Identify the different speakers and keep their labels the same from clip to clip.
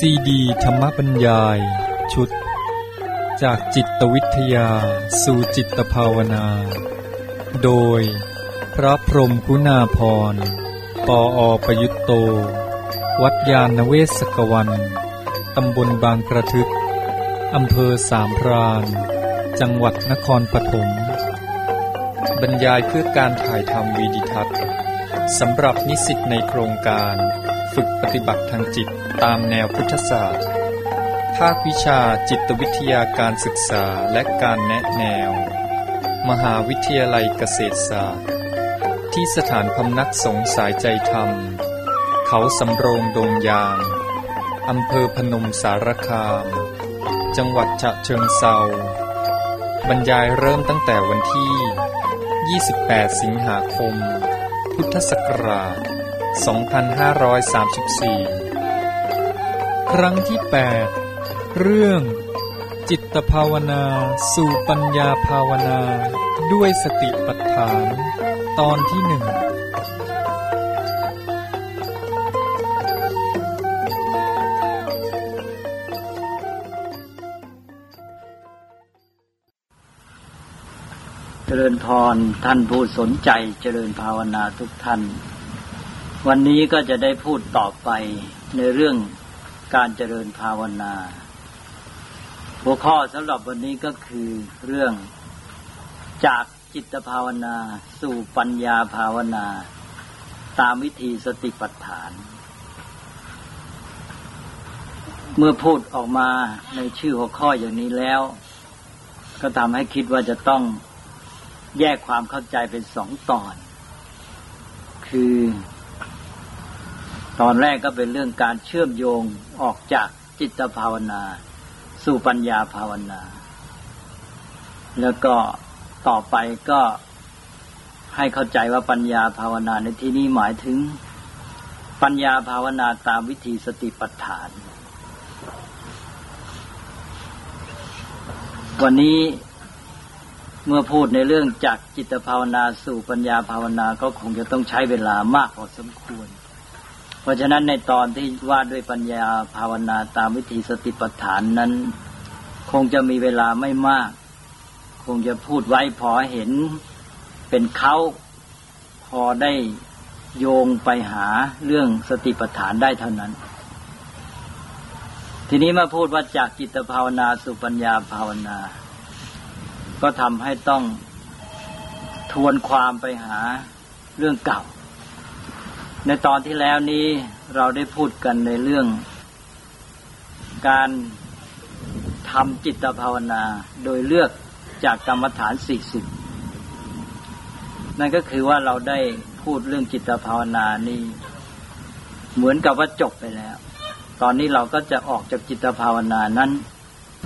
Speaker 1: ซีดีธรรมบรรยาย ชุด จากจิตวิทยา สู่จิตภาวนา โดย พระพรมกุณาพรปออประยุตโต วัดยาณเวศกวัน ตำบลบางกระทึก อำเภอสามพราน จังหวัดนครปฐมบรรยายเพื่อการถ่ายทำวีดิทัศน์สำหรับนิสิตในโครงการ ฝึกปฏิบัติทางจิต ตามแนวพุทธศาสตร์ ภาควิชาจิตวิทยาการศึกษาและการแนะแนว มหาวิทยาลัยเกษตรศาสตร์ ที่สถานพำนักสงสายใจธรรม เขาสำโรงดงยาง อำเภอพนมสารคาม จังหวัดฉะเชิงเซาบรรยายเริ่มตั้งแต่วันที่ 28 สิงหาคม พุทธศักราช 2534 ครั้งที่ 8 เรื่อง จิตภาวนา สู่ปัญญาภาวนา ด้วยสติปัฏฐาน ตอนที่หนึ่ง
Speaker 2: เจริญพรท่านผู้สนใจเจริญภาวนาทุกท่าน วันนี้ก็จะได้พูดต่อไปในเรื่อง การเจริญภาวนา หัวข้อสำหรับวันนี้ก็คือเรื่องจากจิตภาวนา สู่ปัญญาภาวนา ตามวิธีสติปัฏฐาน เมื่อพูดออกมาในชื่อหัวข้ออย่างนี้แล้ว ก็ทำให้คิดว่าจะต้องแยกความเข้าใจเป็นสองตอน คือ ตอนแรกก็เป็นเรื่องการเชื่อมโยงออกจากจิตภาวนา สู่ปัญญาภาวนา แล้วก็ต่อไปก็ให้เข้าใจว่าปัญญาภาวนาในที่นี้หมายถึง ปัญญาภาวนาตามวิธีสติปัฏฐาน วันนี้เมื่อพูดในเรื่องจากจิตภาวนาสู่ปัญญาภาวนาก็คงจะต้องใช้เวลามากพอสมควร เพราะฉะนั้นในตอนที่ว่าด้วยปัญญาภาวนาตามวิธีสติปัฏฐานนั้น คงจะมีเวลาไม่มาก คงจะพูดไว้พอเห็นเป็นเขาพอได้โยงไปหาเรื่องสติปัฏฐานได้เท่านั้น ทีนี้มาพูดว่าจากจิตภาวนาสู่ปัญญาภาวนา ก็ทำให้ต้องทวนความไปหาเรื่องเก่า ในตอนที่แล้วนี้เราได้พูดกันในเรื่อง การทำจิตภาวนาโดยเลือกจากกรรมฐานสี่สิบนั่นก็คือว่าเราได้พูดเรื่องจิตภาวนานี่เหมือนกับว่าจบไปแล้ว ตอนนี้เราก็จะออกจากจิตภาวนานั้น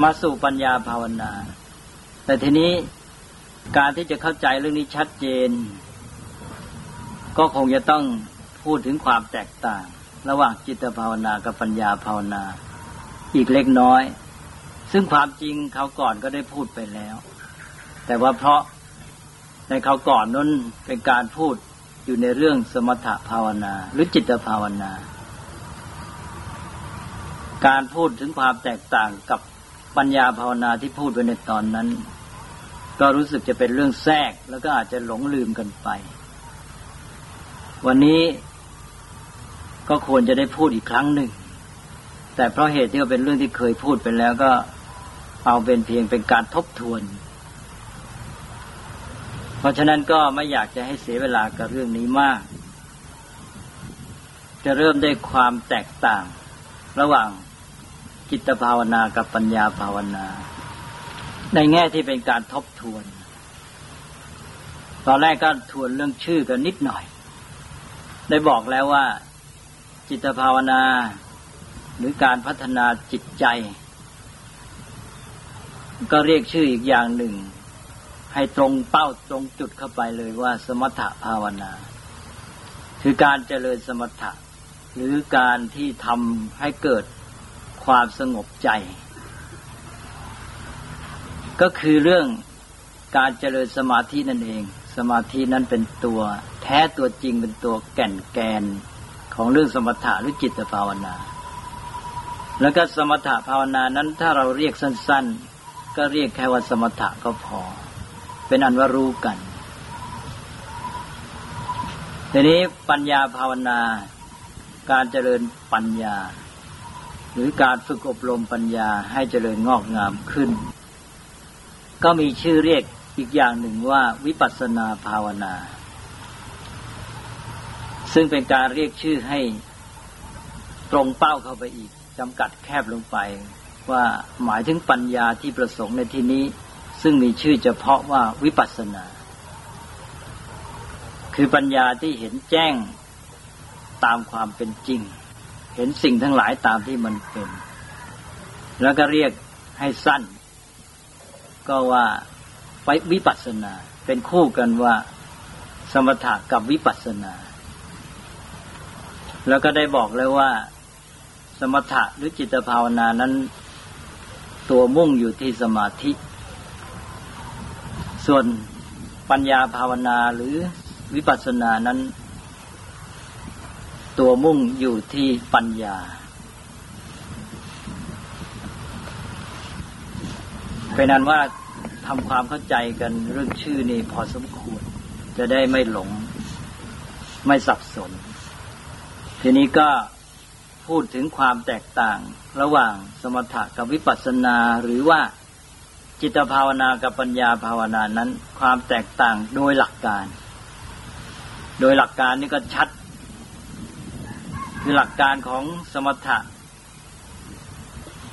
Speaker 2: มาสู่ปัญญาภาวนา แต่ทีนี้การที่จะเข้าใจเรื่องนี้ชัดเจน ก็คงจะต้อง พูดถึงความแตกต่าง ระหว่างจิตภาวนากับปัญญาภาวนา อีกเล็กน้อย ซึ่งความจริงเขาก่อนก็ได้พูดไปแล้ว แต่ว่าเพราะในเขาก่อนนั้นเป็นการพูดอยู่ในเรื่องสมถภาวนา หรือจิตภาวนา การพูดถึงความแตกต่างกับปัญญาภาวนาที่พูดไปในตอนนั้น ก็รู้สึกจะเป็นเรื่องแทรกแล้วก็อาจจะหลงลืมกันไป วันนี้ ก็ควรจะได้พูดอีกครั้งหนึ่ง แต่เพราะเหตุที่เป็นเรื่องที่เคยพูดไปแล้วก็เอาเป็นเพียงเป็นการทบทวน เพราะฉะนั้นก็ไม่อยากจะให้เสียเวลากับเรื่องนี้มาก จะเริ่มได้ความแตกต่าง ระหว่างจิตภาวนากับปัญญาภาวนา ในแง่ที่เป็นการทบทวน ตอนแรกก็ทวนเรื่องชื่อกันนิดหน่อย ได้บอกแล้วว่า จิตภาวนา หรือการพัฒนาจิตใจ ก็เรียกชื่ออีกอย่างหนึ่ง ให้ตรงเป้าตรงจุดเข้าไปเลยว่า สมถภาวนา คือการเจริญสมถะ หรือการที่ทำให้เกิดความสงบใจ ก็คือเรื่องการเจริญสมาธินั่นเอง สมาธินั้นเป็นตัว แท้ตัวจริงเป็นตัวแก่นแกน ของเรื่องสมถะหรือจิตภาวนา แล้วก็สมถะภาวนานั้นถ้าเราเรียกสั้น ๆ ก็เรียกแค่ว่าสมถะก็พอ เป็นอันว่ารู้กัน ทีนี้ปัญญาภาวนา การเจริญปัญญา หรือการฝึกอบรมปัญญาให้เจริญงอกงามขึ้น ก็มีชื่อเรียกอีกอย่างหนึ่งว่าวิปัสสนาภาวนา ซึ่งเป็นการเรียกชื่อให้ตรงเป้าเข้าไปอีกจำกัดแคบลงไป ว่าหมายถึงปัญญาที่ประสงค์ในที่นี้ ซึ่งมีชื่อเฉพาะว่าวิปัสสนา คือปัญญาที่เห็นแจ้งตามความเป็นจริง เห็นสิ่งทั้งหลายตามที่มันเป็น แล้วก็เรียกให้สั้น ก็ว่าไปวิปัสสนา เป็นคู่กันว่า สมถะกับวิปัสสนา แล้วก็ได้บอกเลยว่า สมถะหรือจิตภาวนานั้น ตัวมุ่งอยู่ที่สมาธิ ส่วนปัญญาภาวนาหรือวิปัสสนานั้น ตัวมุ่งอยู่ที่ปัญญา เป็นนั้นว่าทำความเข้าใจกันเรื่องชื่อนี่พอสมควร จะได้ไม่หลง ไม่สับสน ทีนี้ก็พูดถึงความแตกต่างระหว่างสมถะกับวิปัสสนาหรือว่าจิตภาวนากับปัญญาภาวนานั้น ความแตกต่างโดยหลักการ โดยหลักการนี่ก็ชัด คือหลักการของสมถะ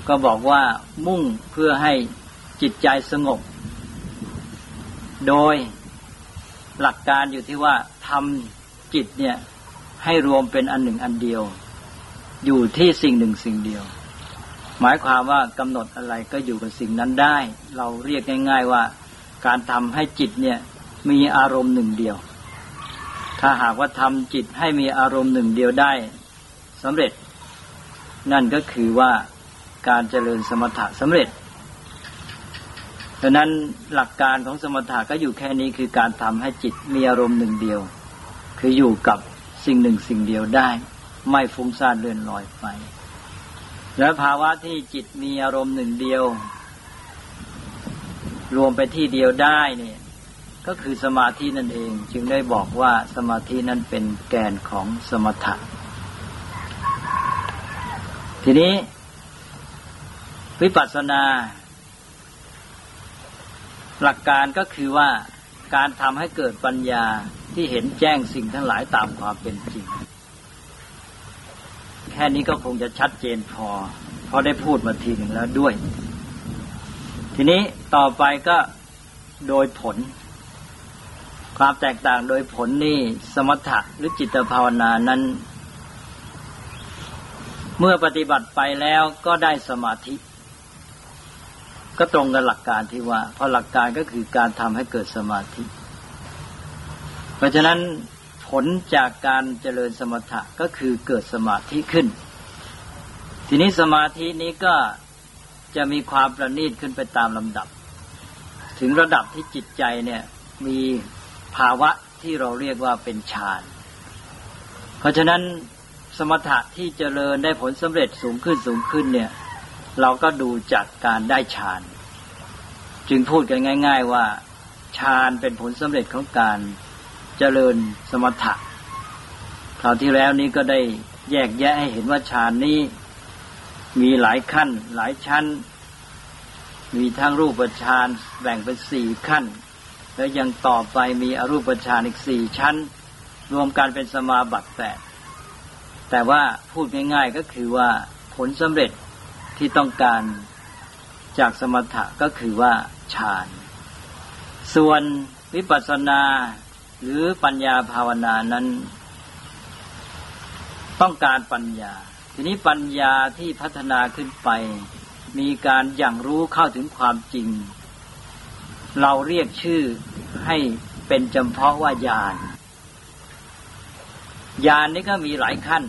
Speaker 2: ก็บอกว่ามุ่งเพื่อให้จิตใจสงบ โดยหลักการอยู่ที่ว่าทำจิตเนี่ย ให้รวมเป็นอันหนึ่งอันเดียว อยู่ที่สิ่งหนึ่งสิ่งเดียว หมายความว่ากำหนดอะไรก็อยู่กับสิ่งนั้นได้ เราเรียกง่าย ๆว่า การทำให้จิตเนี่ยมีอารมณ์หนึ่งเดียว ถ้าหากว่าทำจิตให้มีอารมณ์หนึ่งเดียวได้สำเร็จ นั่นก็คือว่าการเจริญสมถะสำเร็จดังนั้นหลักการของสมถะก็อยู่แค่นี้คือการทำให้จิตมีอารมณ์หนึ่งเดียว คืออยู่กับ สิ่งหนึ่งสิ่งเดียวได้ ไม่ฟุ้งซ่านเลื่อนลอยไป และภาวะที่จิตมีอารมณ์หนึ่งเดียว รวมไปที่เดียวได้เนี่ยก็คือสมาธินั่นเอง จึงได้บอกว่าสมาธินั้นเป็นแกนของสมถะทีนี้ วิปัสสนา หลักการก็คือว่าการทำให้เกิดปัญญา ที่เห็นแจ้งสิ่งทั้งหลายตามความเป็นจริง แค่นี้ก็คงจะชัดเจนพอ เพราะได้พูดมาทีหนึ่งแล้วด้วย ทีนี้ต่อไปก็โดยผล ความแตกต่างโดยผลนี่สมถะหรือจิตภาวนานั้น เมื่อปฏิบัติไปแล้วก็ได้สมาธิก็ตรงกับหลักการที่ว่า เพราะหลักการก็คือการทำให้เกิดสมาธิ เพราะฉะนั้นผลจากการเจริญสมถะก็คือเกิดสมาธิขึ้น ทีนี้สมาธินี้ก็จะมีความประณีตขึ้นไปตามลำดับ ถึงระดับที่จิตใจเนี่ยมีภาวะที่เราเรียกว่าเป็นฌาน เพราะฉะนั้นสมถะที่เจริญได้ผลสำเร็จสูงขึ้นสูงขึ้นเนี่ย เราก็ดูจากการได้ฌาน จึงพูดกันง่าย ๆ ว่าฌานเป็นผลสำเร็จของการ เจริญสมถะคราวที่แล้วนี้ก็ได้แยกแยะให้เห็นว่าฌานนี้มีหลายขั้น หลายชั้น มีทั้งรูปฌานแบ่งเป็นสี่ขั้น แล้วยังต่อไปมีอรูปฌานอีกสี่ชั้น รวมกันเป็นสมาบัติแปดแต่ว่าพูดง่ายๆก็คือว่าผลสำเร็จที่ต้องการจากสมถะก็คือว่าฌาน ส่วนวิปัสสนา หรือปัญญาภาวนานั้น ต้องการปัญญา ทีนี้ปัญญาที่พัฒนาขึ้นไป มีการอย่างรู้เข้าถึงความจริง เราเรียกชื่อให้เป็นจำเพาะว่าญาณญาณนี้ก็มีหลายขั้น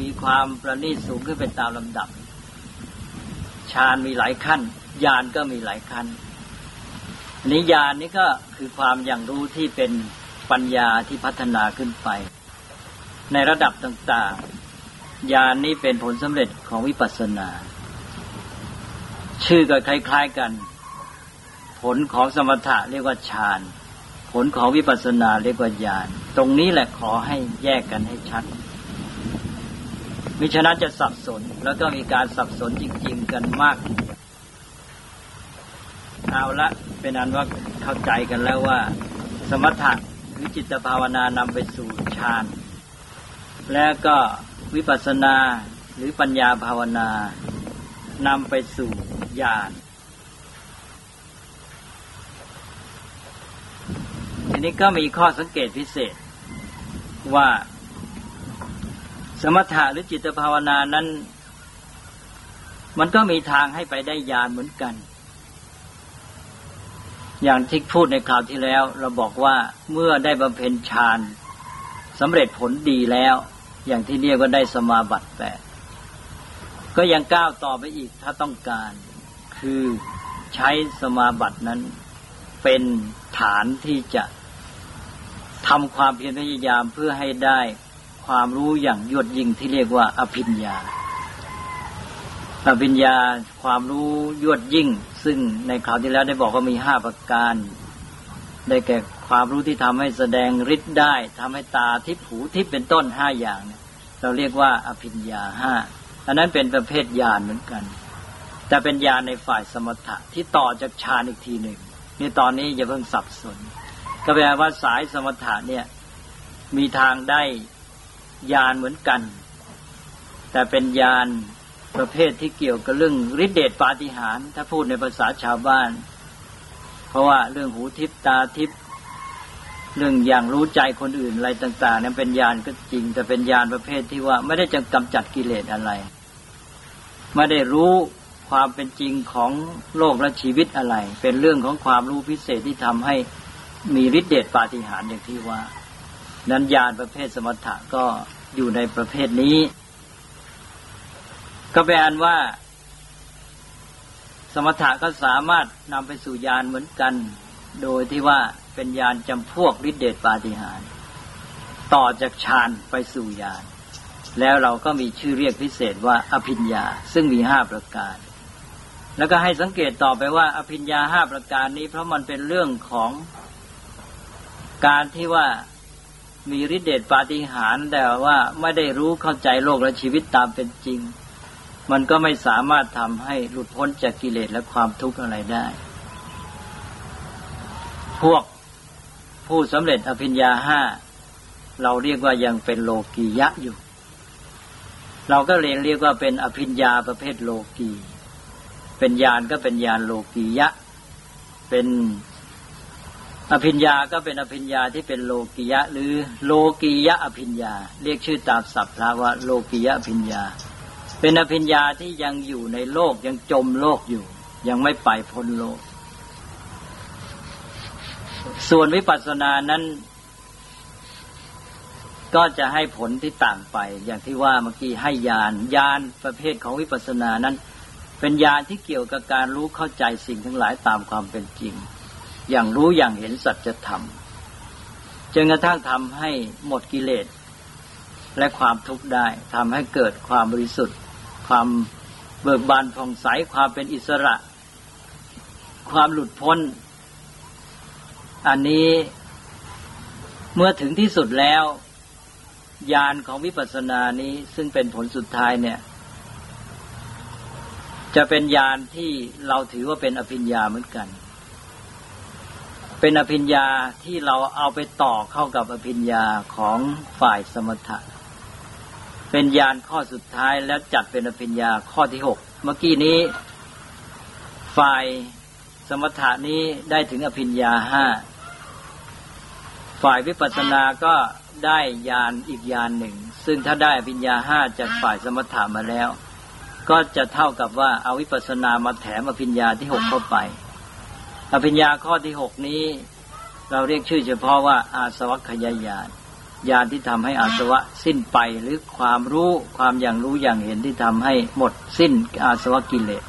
Speaker 2: มีความประณีตสูงขึ้นเป็นตามลำดับฌานมีหลายขั้นญาณก็มีหลายขั้นนิยานนี้ก็คือความอย่างรู้ที่เป็น ปัญญาที่พัฒนาขึ้นไป ในระดับต่างๆญาณนนี้เป็นผลสำเร็จของวิปัสสนา ชื่อก็คล้ายๆกัน ผลของสมถะเรียกว่าฌานผลของวิปัสสนาเรียกว่าญาณตรงนี้แหละขอให้แยกกันให้ชัดมิฉะนั้นจะสับสนแล้วก็มีการสับสนจริง ๆ กันมาก เอาละเป็นอันว่าเข้าใจกันแล้วว่า สมถะ หรือจิตภาวนานำไปสู่ฌาน แล้วก็วิปัสสนาหรือปัญญาภาวนานำไปสู่ญาณทีนี้ก็มีข้อสังเกตพิเศษว่า สมถะหรือจิตภาวนานั้น มันก็มีทางให้ไปได้ญาณเหมือนกัน อย่างที่พูดในคราวที่แล้ว เราบอกว่าเมื่อได้บำเพ็ญฌานสำเร็จผลดีแล้ว อย่างที่เรียกว่าได้สมาบัติแปดก็ยังก้าวต่อไปอีกถ้าต้องการ คือใช้สมาบัตินั้น เป็นฐานที่จะทำความเพียรพยายามเพื่อให้ได้ความรู้อย่างยวดยิ่งที่เรียกว่าอภิญญาอภิญญาความรู้ยวดยิ่ง ซึ่งในคราวที่แล้วได้บอกว่ามีห้าประการ ได้แก่ความรู้ที่ทำให้แสดงฤทธิ์ได้ทำให้ตาทิพหูทิพเป็นต้นห้าอย่างเราเรียกว่าอภิญญาห้าอันนั้นเป็นประเภทญาณเหมือนกัน แต่เป็นญาณในฝ่ายสมถะที่ต่อจากฌานอีกทีหนึ่งนี่ตอนนี้อย่าเพิ่งสับสน ก็แปลว่าสายสมถะเนี่ยมีทางได้ญาณเหมือนกัน แต่เป็นญาณ ประเภทที่เกี่ยวกับเรื่องฤทธิเดชปาฏิหาริย์ถ้าพูดในภาษาชาวบ้าน เพราะว่าเรื่องหูทิพตาทิพเรื่องอย่างรู้ใจคนอื่นอะไรต่าง ๆ นั้นเป็นญาณก็จริง แต่เป็นญาณประเภทที่ว่าไม่ได้จะกำจัดกิเลสอะไร ไม่ได้รู้ความเป็นจริงของโลกและชีวิตอะไร เป็นเรื่องของความรู้พิเศษที่ทำให้มีฤทธิเดชปาฏิหาริย์อย่างที่ว่า นั้นญาณประเภทสมถะก็อยู่ในประเภทนี้ ก็แปลว่า สมถะก็สามารถนำไปสู่ญาณเหมือนกัน โดยที่ว่าเป็นญาณจำพวกฤทธิเดชปาฏิหาริย์ต่อจากฌานไปสู่ญาณแล้วเราก็มีชื่อเรียกพิเศษว่าอภิญญา ซึ่งมีห้าประการ แล้วก็ให้สังเกตต่อไปว่า อภิญญาห้าประการนี้ เพราะมันเป็นเรื่องของการที่ว่ามีฤทธิเดชปาฏิหาริย์แต่ว่าไม่ได้รู้เข้าใจโลกและชีวิตตามเป็นจริง มันก็ไม่สามารถทำให้หลุดพ้นจากกิเลสและความทุกข์อะไรได้ พวกผู้สำเร็จอภิญญาห้าเราเรียกว่ายังเป็นโลกียะอยู่ เราก็เรียนเรียกว่าเป็นอภิญญาประเภทโลกีเป็นญาณก็เป็นญาณโลกียะ เป็นอภิญญาก็เป็นอภิญญาที่เป็นโลกิยะ หรือโลกียะอภิญญา เรียกชื่อตามศัพท์พระว่าโลกียะอภิญญา เป็นอภิญญาที่ยังอยู่ในโลกยังจมโลกอยู่ ยังไม่ไปพ้นโลก ส่วนวิปัสสนานั้น ก็จะให้ผลที่ต่างไป อย่างที่ว่าเมื่อกี้ให้ญาณญาณประเภทของวิปัสสนานั้น เป็นญาณที่เกี่ยวกับการรู้เข้าใจสิ่งทั้งหลายตามความเป็นจริง อย่างรู้อย่างเห็นสัจธรรมจนกระทั่งทำให้หมดกิเลสและความทุกข์ได้ทำให้เกิดความบริสุทธิ์ ความเบิกบานผ่องใสความเป็นอิสระ ความหลุดพ้น อันนี้เมื่อถึงที่สุดแล้วญาณของวิปัสสนานี้ซึ่งเป็นผลสุดท้ายเนี่ย จะเป็นญาณที่เราถือว่าเป็นอภิญญาเหมือนกัน เป็นอภิญญาที่เราเอาไปต่อเข้ากับอภิญญาของฝ่ายสมถะ เป็นญาณข้อสุดท้ายแล้วจัดเป็นอภิญญาข้อที่หกเมื่อกี้นี้ ฝ่ายสมถะนี้ได้ถึงอภิญญาห้าฝ่ายวิปัสสนาก็ได้ญาณอีกญาณหนึ่ง ซึ่งถ้าได้อภิญญาห้าจากฝ่ายสมถะมาแล้ว ก็จะเท่ากับว่าเอาวิปัสสนามาแถมอภิญญาที่หกเข้าไป อภิญญาข้อที่หกนี้ เราเรียกชื่อเฉพาะว่าอาสวัคยายาน ญาณที่ทำให้อาสวะสิ้นไปหรือความรู้ความอย่างรู้อย่างเห็นที่ทำให้หมดสิ้นอาสวะกิเลส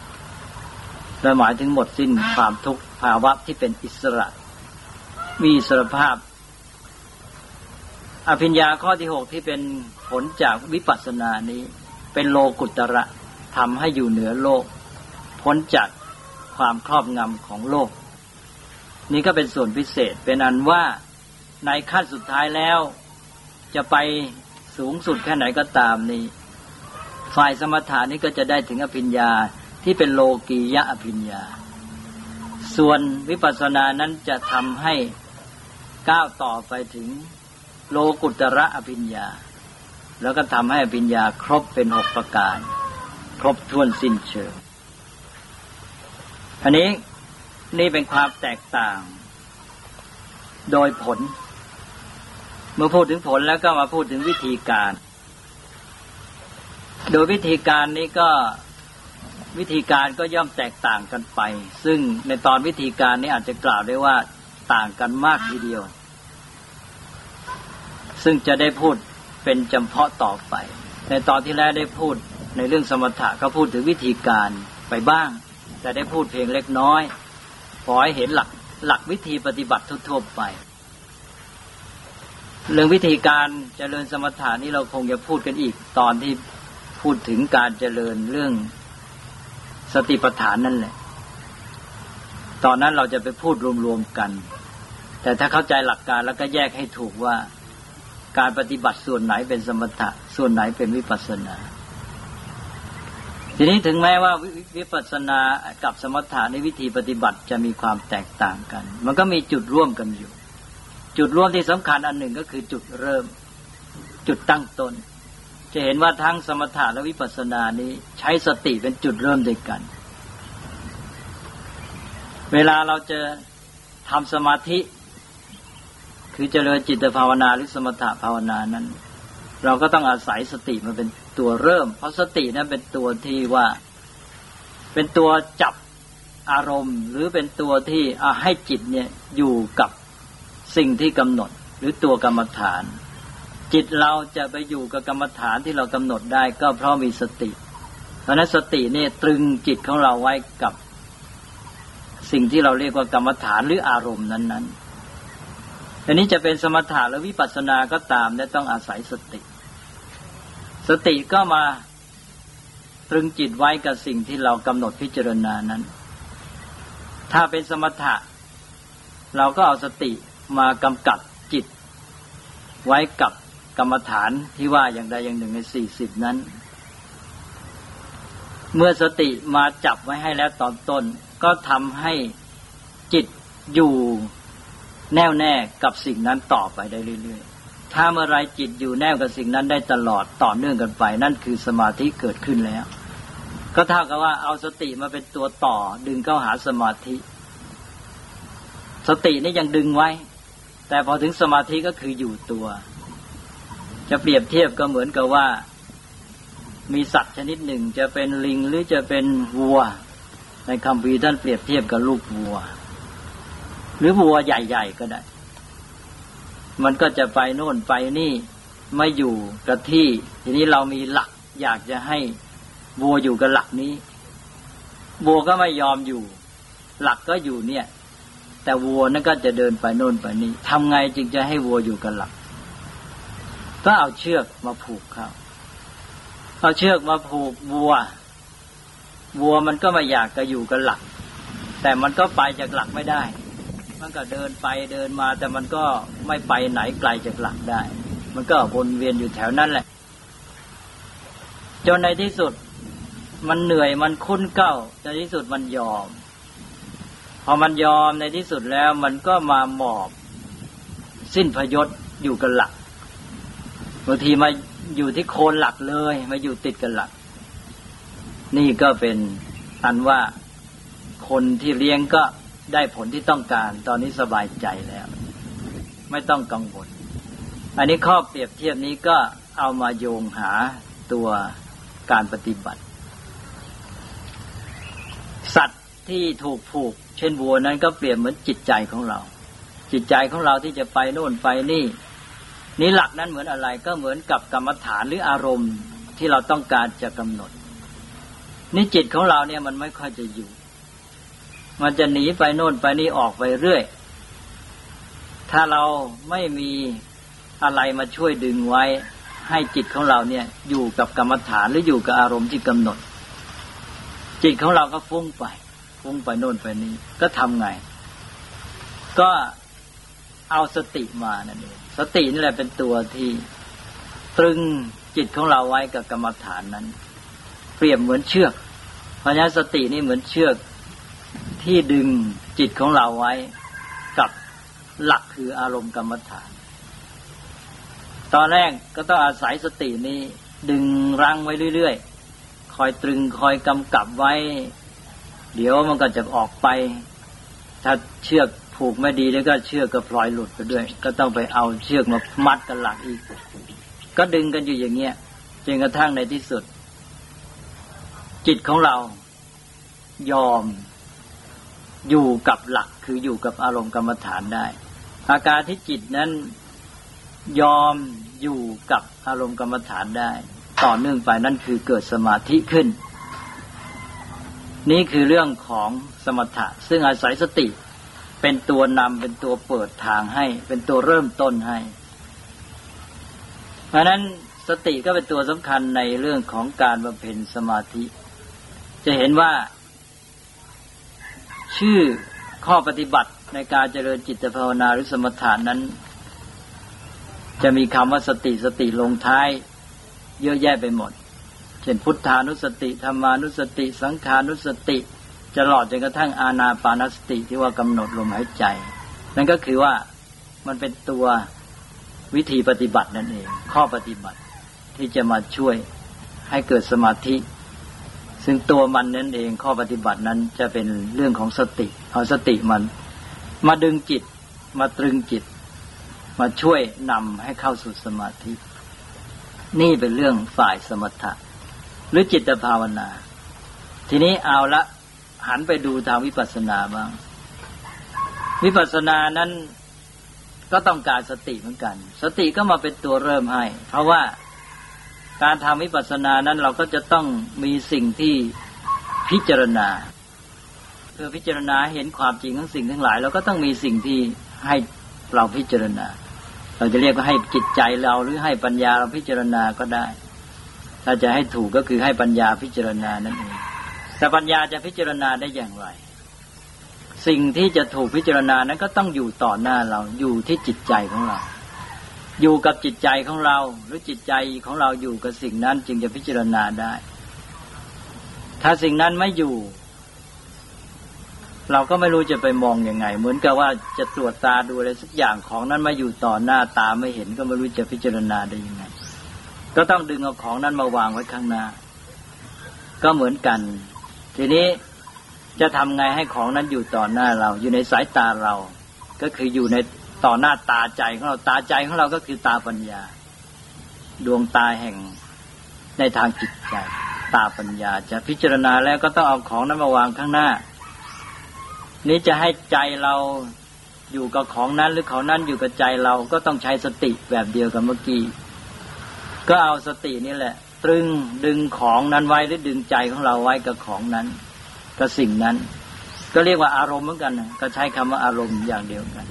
Speaker 2: และหมายถึงหมดสิ้นความทุกข์ภาวะที่เป็นอิสระ มีอิสรภาพ อภิญญาข้อที่หกที่เป็นผลจากวิปัสสนานี้ เป็นโลกุตระทำให้อยู่เหนือโลก พ้นจากความครอบงำของโลก นี่ก็เป็นส่วนพิเศษเป็นอันว่าในขั้นสุดท้ายแล้ว จะไปสูงสุดแค่ไหนก็ตามนี่ฝ่ายสมถานี่ก็จะได้ถึงอภิญญาที่เป็นโลกียะอภิญญา ส่วนวิปัสสนานั้นจะทำให้ก้าวต่อไปถึงโลกุตระอภิญญา แล้วก็ทำให้อภิญญาครบเป็นหกประการ ครบถ้วนสิ้นเชิงอันนี้นี่เป็นความแตกต่าง โดยผล เมื่อพูดถึงผลแล้วก็มาพูดถึงวิธีการ โดยวิธีการนี้ก็วิธีการก็ย่อมแตกต่างกันไป ซึ่งในตอนวิธีการนี้อาจจะกล่าวได้ว่าต่างกันมากทีเดียว ซึ่งจะได้พูดเป็นจำเพาะต่อไป ในตอนที่แล้วได้พูดในเรื่องสมถะก็พูดถึงวิธีการไปบ้าง แต่ได้พูดเพียงเล็กน้อยขอให้เห็นหลักหลักวิธีปฏิบัติทั่วๆไป เรื่องวิธีการเจริญสมถะนี้เราคงจะพูดกันอีกตอนที่พูดถึงการเจริญเรื่องสติปัฏฐานนั่นแหละ ตอนนั้นเราจะไปพูดรวมๆกัน แต่ถ้าเข้าใจหลักการแล้วก็แยกให้ถูกว่าการปฏิบัติส่วนไหนเป็นสมถะ ส่วนไหนเป็นวิปัสสนา ทีนี้ถึงแม้ว่าวิปัสสนากับสมถะในวิธีปฏิบัติจะมีความแตกต่างกัน มันก็มีจุดร่วมกันอยู่ จุดร่วมที่สำคัญอันหนึ่งก็คือจุดเริ่ม จุดตั้งต้นจะเห็นว่าทั้งสมถะและวิปัสสนานี้ใช้สติเป็นจุดเริ่มด้วยกัน เวลาเราจะทำสมาธิ คือเจริญจิตภาวนาหรือสมถะภาวนานั้น เราก็ต้องอาศัยสติมาเป็นตัวเริ่ม เพราะสตินั้นเป็นตัวที่ว่า เป็นตัวจับอารมณ์ หรือเป็นตัวที่ให้จิตเนี่ยอยู่กับ สิ่งที่กำหนดหรือตัวกรรมฐาน จิตเราจะไปอยู่กับกรรมฐานที่เรากำหนดได้ก็เพราะมีสติ เพราะนั้นสติเนี่ยตรึงจิตของเราไว้กับสิ่งที่เราเรียกว่ากรรมฐานหรืออารมณ์นั้นๆอันนี้จะเป็นสมถะและวิปัสสนาก็ตามและต้องอาศัยสติ สติก็มาตรึงจิตไว้กับสิ่งที่เรากำหนดพิจารณานั้น ถ้าเป็นสมถะ เราก็เอาสติ มากำกับจิต ไว้กับกรรมฐานที่ว่าอย่างใดอย่างหนึ่งในสี่สิบนั้น เมื่อสติมาจับไว้ให้แล้วตอนต้น ก็ทำให้จิตอยู่แน่วแน่กับสิ่งนั้นต่อไปได้เรื่อยๆ ถ้าเมื่อไรจิตอยู่แน่วกับสิ่งนั้นได้ตลอดต่อเนื่องกันไป นั่นคือสมาธิเกิดขึ้นแล้ว ก็เท่ากับว่าเอาสติมาเป็นตัวต่อ ดึงเข้าหาสมาธิ สตินี่ยังดึงไว้ แต่พอถึงสมาธิก็คืออยู่ตัว จะเปรียบเทียบก็เหมือนกับว่า มีสัตว์ชนิดหนึ่งจะเป็นลิงหรือจะเป็นวัว ในคำพีท่านเปรียบเทียบกับลูกวัว หรือวัวใหญ่ ๆ ก็ได้ มันก็จะไปโน่นไปนี่ไม่อยู่กับที่ ทีนี้เรามีหลัก อยากจะให้วัวอยู่กับหลักนี้วัวก็ไม่ยอมอยู่ หลักก็อยู่เนี่ย แต่วัวนั่นก็จะเดินไปโน่นไปนี่ทำไงจึงจะให้วัวอยู่กับหลัก ก็เอาเชือกมาผูกเขาเอาเชือกมาผูกวัว วัวมันก็ไม่อยากจะอยู่กับหลัก แต่มันก็ไปจากหลักไม่ได้ มันก็เดินไปเดินมา แต่มันก็ไม่ไปไหนไกลจากหลักได้ มันก็วนเวียนอยู่แถวนั้นแหละ จนในที่สุด มันเหนื่อยมันคุ้นเก้าในที่สุดมันยอม พอมันยอมในที่สุดแล้วมันก็มาหมอบ สิ้นพยศอยู่กับหลักบางทีมาอยู่ที่โคนหลักเลย มาอยู่ติดกันหลัก นี่ก็เป็นอันว่าคนที่เลี้ยงก็ได้ผลที่ต้องการ ตอนนี้สบายใจแล้ว ไม่ต้องกังวลอันนี้ข้อเปรียบเทียบนี้ก็เอามาโยงหาตัวการปฏิบัติ สัตว์ที่ถูกผูก เช่นวัวนั้นก็เปรียบเหมือนจิตใจของเรา จิตใจของเราที่จะไปโน่นไปนี่นี่หลักนั้นเหมือนอะไรก็เหมือนกับกรรมฐานหรืออารมณ์ที่เราต้องการจะกำหนด นี่จิตของเราเนี่ยมันไม่ค่อยจะอยู่ มันจะหนีไปโน่นไปนี่ออกไปเรื่อย ถ้าเราไม่มีอะไรมาช่วยดึงไว้ ให้จิตของเราเนี่ยอยู่กับกรรมฐานหรืออยู่กับอารมณ์ที่กำหนด จิตของเราก็ฟุ้งไป ฟุ้งไปโน่นไปนี้ ก็ทำไง ก็เอาสติมานั่นเองสตินี่แหละเป็นตัวที่ตรึงจิตของเราไว้กับกรรมฐานนั้น เปรียบเหมือนเชือก เพราะฉะนั้นสตินี่เหมือนเชือกที่ดึงจิตของเราไว้กับหลักคืออารมณ์กรรมฐาน ตอนแรกก็ต้องอาศัยสตินี้ดึงรั้งไว้เรื่อยๆ คอยตรึงคอยกำกับไว้ เดี๋ยวมันก็จะออกไป ถ้าเชือกผูกไม่ดีแล้วก็เชือกก็พลอยหลุดไปด้วย ก็ต้องไปเอาเชือกมามัดกันหลักอีก ก็ดึงกันอยู่อย่างเงี้ยจนกระทั่งในที่สุด จิตของเรายอมอยู่กับหลักคืออยู่กับอารมณ์กรรมฐานได้ อาการที่จิตนั้นยอมอยู่กับอารมณ์กรรมฐานได้ ต่อเนื่องไปนั่นคือเกิดสมาธิขึ้น นี่คือเรื่องของสมถะ ซึ่งอาศัยสติ เป็นตัวนำเป็นตัวเปิดทางให้ เป็นตัวเริ่มต้นให้ เพราะนั้นสติก็เป็นตัวสำคัญในเรื่องของการบำเพ็ญสมาธิ จะเห็นว่า ชื่อข้อปฏิบัติในการเจริญจิตภาวนาหรือสมถานั้น จะมีคำว่าสติสติลงท้าย เยอะแยะไปหมด เช่นพุทธานุสติธรรมานุสติ สังขานุสติจะหลอดจนกระทั่งอาณาปานสติที่ว่ากำหนดลมหายใจ นั่นก็คือว่ามันเป็นตัววิธีปฏิบัตินั่นเอง ข้อปฏิบัติที่จะมาช่วยให้เกิดสมาธิ ซึ่งตัวมันนั่นเอง ข้อปฏิบัตินั้นจะเป็นเรื่องของสติเอาสติมัน มาดึงจิต มาตรึงจิต มาช่วยนำให้เข้าสู่สมาธิ นี่เป็นเรื่องฝ่ายสมถะ หรือจิตภาวนา ทีนี้เอาละหันไปดูทางวิปัสสนาบ้าง วิปัสสนานั้นก็ต้องการสติเหมือนกัน สติก็มาเป็นตัวเริ่มให้ เพราะว่าการทำวิปัสสนานั้นเราก็จะต้องมีสิ่งที่พิจารณา เพื่อพิจารณาเห็นความจริงของสิ่งทั้งหลาย เราก็ต้องมีสิ่งที่ให้เราพิจารณา เราจะเรียกว่าให้จิตใจเราหรือให้ปัญญาเราพิจารณาก็ได้ ถ้าจะให้ถูกก็คือให้ปัญญาพิจารณานั่นเองแต่ปัญญาจะพิจารณาได้อย่างไร สิ่งที่จะถูกพิจารณานั้นก็ต้องอยู่ต่อหน้าเราอยู่ที่จิตใจของเรา อยู่กับจิตใจของเรา หรือจิตใจของเราอยู่กับสิ่งนั้นจึงจะพิจารณาได้ ถ้าสิ่งนั้นไม่อยู่ เราก็ไม่รู้จะไปมองอยังไง เหมือนกับว่าจะตรวจตาดูอะไรสักอย่างของนั้นมาอยู่ต่อหน้าตาไม่เห็นก็ไม่รู้จะพิจารณาได้ยังไง ก็ต้องดึงเอาของนั้นมาวางไว้ข้างหน้า ก็เหมือนกัน ทีนี้จะทำไงให้ของนั้นอยู่ต่อหน้าเรา อยู่ในสายตาเรา ก็คืออยู่ในต่อหน้าตาใจของเราตาใจของเราก็คือตาปัญญา ดวงตาแห่งในทางจิตใจตาปัญญา จะพิจารณาแล้วก็ต้องเอาของนั้นมาวางข้างหน้า นี้จะให้ใจเราอยู่กับของนั้นหรือของนั้นอยู่กับใจเราก็ต้องใช้สติแบบเดียวกับเมื่อกี้ ก็เอาสตินี่แหละ ตรึงดึงของนั้นไว้หรือดึงใจของเราไว้กับของนั้นกับสิ่งนั้น ก็เรียกว่าอารมณ์เหมือนกันนะก็ใช้คำว่าอารมณ์อย่างเดียวกัน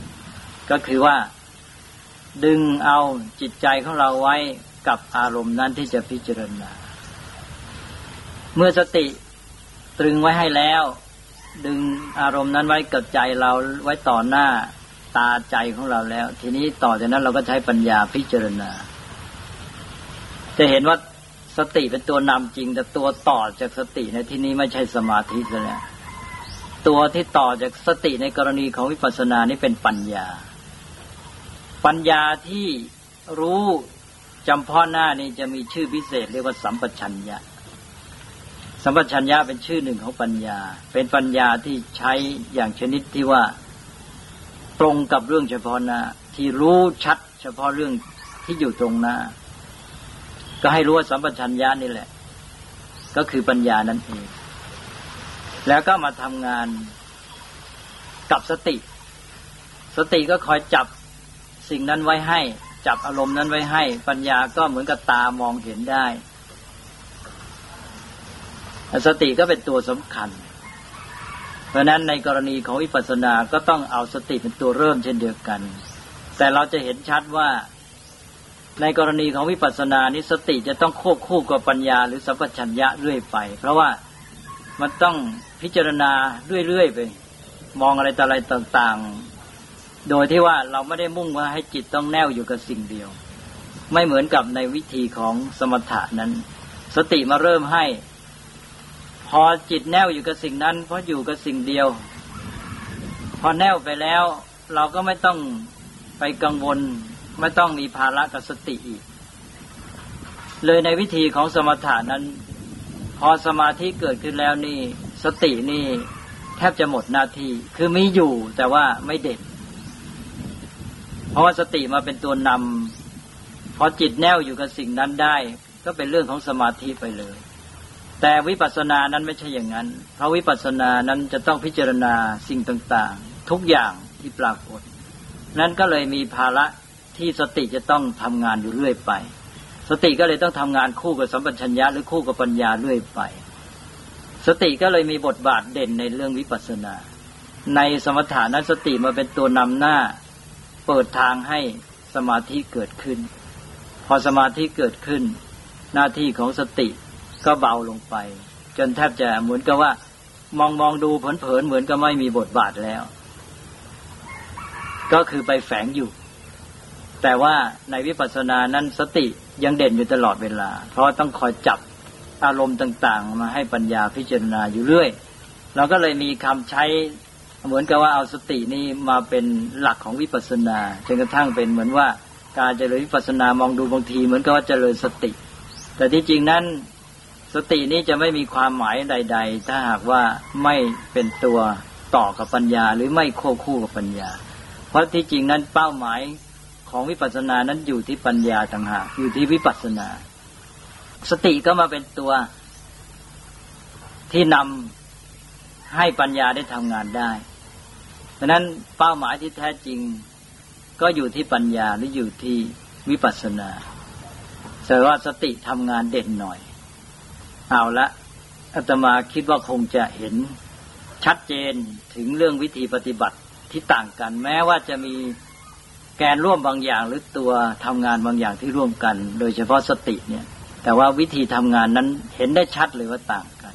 Speaker 2: ก็คือว่า ดึงเอาจิตใจของเราไว้กับอารมณ์นั้นที่จะพิจารณา เมื่อสติตรึงไว้ให้แล้ว ดึงอารมณ์นั้นไว้กับใจเราไว้ต่อหน้าตาใจของเราแล้ว ทีนี้ต่อจากนั้นเราก็ใช้ปัญญาพิจารณา จะเห็นว่าสติเป็นตัวนำจริง แต่ตัวต่อจากสติในที่นี้ไม่ใช่สมาธิแล้วตัวที่ต่อจากสติในกรณีของวิปัสสนานี่เป็นปัญญา ปัญญาที่รู้จำพาะหน้านี่จะมีชื่อพิเศษ เรียกว่าสัมปชัญญะ สัมปชัญญะเป็นชื่อหนึ่งของปัญญา เป็นปัญญาที่ใช้อย่างชนิดที่ว่าตรงกับเรื่องเฉพาะหน้าที่รู้ชัด เฉพาะเรื่องที่อยู่ตรงหน้า ก็ให้รู้ว่าสัมปชัญญะนี่แหละ ก็คือปัญญานั่นเอง แล้วก็มาทำงานกับสติ สติก็คอยจับสิ่งนั้นไว้ให้ จับอารมณ์นั้นไว้ให้ ปัญญาก็เหมือนกับตามองเห็นได้ สติก็เป็นตัวสำคัญ เพราะนั้นในกรณีของวิปัสสนาก็ต้องเอาสติเป็นตัวเริ่มเช่นเดียวกัน แต่เราจะเห็นชัดว่า ในกรณีของวิปัสสนานี้สติจะต้องควบคู่กับปัญญาหรือสัพพัญญะเรื่อยไป เพราะว่ามันต้องพิจารณาเรื่อยๆไป มองอะไรต่ออะไรต่างๆ โดยที่ว่าเราไม่ได้มุ่งว่าให้จิตต้องแน่วอยู่กับสิ่งเดียว ไม่เหมือนกับในวิธีของสมถะนั้น สติมาเริ่มให้ พอจิตแน่วอยู่กับสิ่งนั้น เพราะอยู่กับสิ่งเดียว พอแน่วไปแล้ว เราก็ไม่ต้องไปกังวล ไม่ต้องมีภาระกับสติอีก เลยในวิธีของสมถะนั้น พอสมาธิเกิดขึ้นแล้วนี่ สตินี่แทบจะหมดหน้าที่ คือมีอยู่แต่ว่าไม่เด็ด เพราะว่าสติมาเป็นตัวนำพอจิตแน่วอยู่กับสิ่งนั้นได้ ก็เป็นเรื่องของสมาธิไปเลย แต่วิปัสสนานั้นไม่ใช่อย่างนั้น เพราะวิปัสสนานั้นจะต้องพิจารณาสิ่งต่าง ๆ ทุกอย่างที่ปรากฏ นั้นก็เลยมีภาระ ที่สติจะต้องทำงานอยู่เรื่อยไป สติก็เลยต้องทำงานคู่กับสัมปชัญญะหรือคู่กับปัญญาเรื่อยไป สติก็เลยมีบทบาทเด่นในเรื่องวิปัสสนา ในสมถานั้นสติมาเป็นตัวนำหน้า เปิดทางให้สมาธิเกิดขึ้น พอสมาธิเกิดขึ้น หน้าที่ของสติก็เบาลงไป จนแทบจะเหมือนกับว่ามองมองดูเผินๆเหมือนกับไม่มีบทบาทแล้ว ก็คือไปแฝงอยู่ แต่ว่าในวิปัสสนานั้นสติยังเด่นอยู่ตลอดเวลา เพราะต้องคอยจับอารมณ์ต่าง ๆ มาให้ปัญญาพิจารณาอยู่เรื่อย เราก็เลยมีคำใช้เหมือนกับว่าเอาสตินี้มาเป็นหลักของวิปัสสนาจนกระทั่งเป็นเหมือนว่าการเจริญวิปัสสนามองดูบางที เหมือนกับว่าเจริญสติ แต่ที่จริงนั้นสตินี้จะไม่มีความหมายใด ๆ ถ้าหากว่าไม่เป็นตัวต่อกับปัญญา หรือไม่ควบคู่กับปัญญา เพราะที่จริงนั้นเป้าหมาย ของวิปัสสนานั้นอยู่ที่ปัญญาต่างหากอยู่ที่วิปัสสนา สติก็มาเป็นตัวที่นำให้ปัญญาได้ทำงานได้ดังนั้นเป้าหมายที่แท้จริง ก็อยู่ที่ปัญญาหรืออยู่ที่วิปัสสนาแต่ว่าสติทำงานเด่นหน่อย เอาละอาตมาคิดว่าคงจะเห็นชัดเจนถึงเรื่องวิธีปฏิบัติที่ต่างกัน แม้ว่าจะมี กนร่วมบางอย่างหรือตัวทำงานบางอย่างที่ร่วมกัน โดยเฉพาะสติเนี่ย แต่ว่าวิธีทำงานนั้นเห็นได้ชัดเลยว่าต่างกัน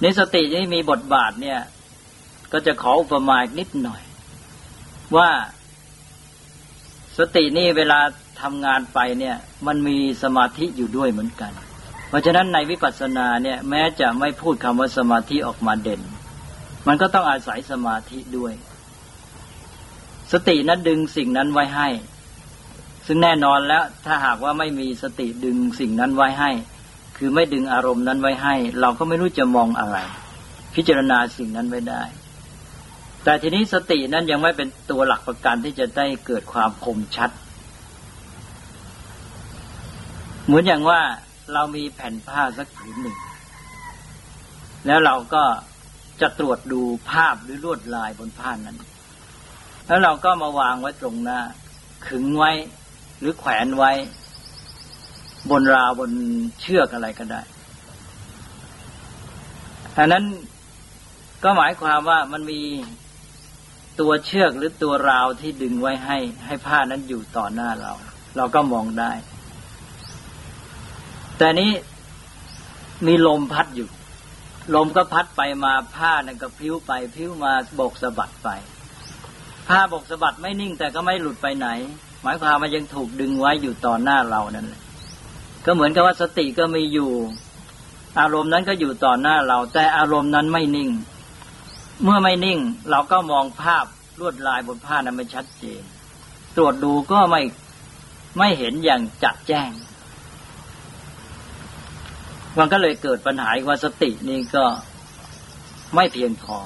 Speaker 2: ในสติที่มีบทบาทเนี่ย ก็จะขออุปมาอีกนิดหน่อย ว่าสตินี่เวลาทำงานไปเนี่ย มันมีสมาธิอยู่ด้วยเหมือนกัน เพราะฉะนั้นในวิปัสสนาเนี่ย แม้จะไม่พูดคำว่าสมาธิออกมาเด่น มันก็ต้องอาศัยสมาธิด้วย สตินั้นดึงสิ่งนั้นไว้ให้ ซึ่งแน่นอนแล้วถ้าหากว่าไม่มีสติดึงสิ่งนั้นไว้ให้ คือไม่ดึงอารมณ์นั้นไว้ให้ เราก็ไม่รู้จะมองอะไร พิจารณาสิ่งนั้นไว้ได้ แต่ทีนี้สตินั้นยังไม่เป็นตัวหลักประกันที่จะได้เกิดความคมชัด เหมือนอย่างว่าเรามีแผ่นผ้าสักผืนหนึ่ง แล้วเราก็จะตรวจดูภาพหรือลวดลายบนผ้านั้น แล้วเราก็มาวางไว้ตรงหน้า ขึงไว้ หรือแขวนไว้ บนราวบนเชือกอะไรก็ได้อันนั้นก็หมายความว่ามันมีตัวเชือกหรือตัวราวที่ดึงไว้ให้ ให้ผ้านั้นอยู่ต่อหน้าเรา เราก็มองได้ แต่นี้มีลมพัดอยู่ ลมก็พัดไปมาผ้านั่นก็พิ้วไปพิ้วมาบกสะบัดไป ผ้าบกสะบัดไม่นิ่งแต่ก็ไม่หลุดไปไหน หมายความมันยังถูกดึงไว้อยู่ต่อหน้าเรานั่นแหละก็เหมือนกับว่าสติก็มีอยู่ อารมณ์นั้นก็อยู่ต่อหน้าเรา แต่อารมณ์นั้นไม่นิ่ง เมื่อไม่นิ่ง เราก็มองภาพลวดลายบนผ้านั้นไม่ชัดเจน ตรวจดูก็ไม่ไม่เห็นอย่างจัดแจ้ง มันก็เลยเกิดปัญหาว่าสตินี่ก็ไม่เพียงพอ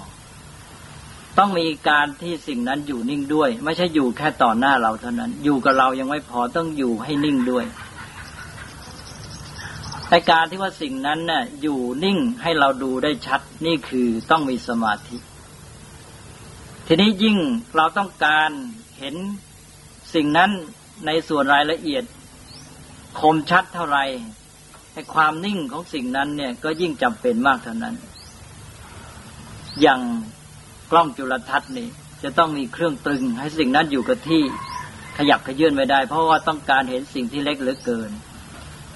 Speaker 2: ต้องมีการที่สิ่งนั้นอยู่นิ่งด้วย ไม่ใช่อยู่แค่ต่อหน้าเราเท่านั้น อยู่กับเรายังไม่พอต้องอยู่ให้นิ่งด้วยแต่การที่ว่าสิ่งนั้นน่ะอยู่นิ่งให้เราดูได้ชัดนี่คือต้องมีสมาธิ ทีนี้ยิ่งเราต้องการเห็นสิ่งนั้นในส่วนรายละเอียด คมชัดเท่าไหรให้ความนิ่งของสิ่งนั้นเนี่ยก็ยิ่งจำเป็นมากเท่านั้น อย่าง กล้องจุลทรรศน์นี่จะต้องมีเครื่องตรึง ให้สิ่งนั้นอยู่กับที่ขยับขยื่นไม่ได้ เพราะว่าต้องการเห็นสิ่งที่เล็กเหลือเกิน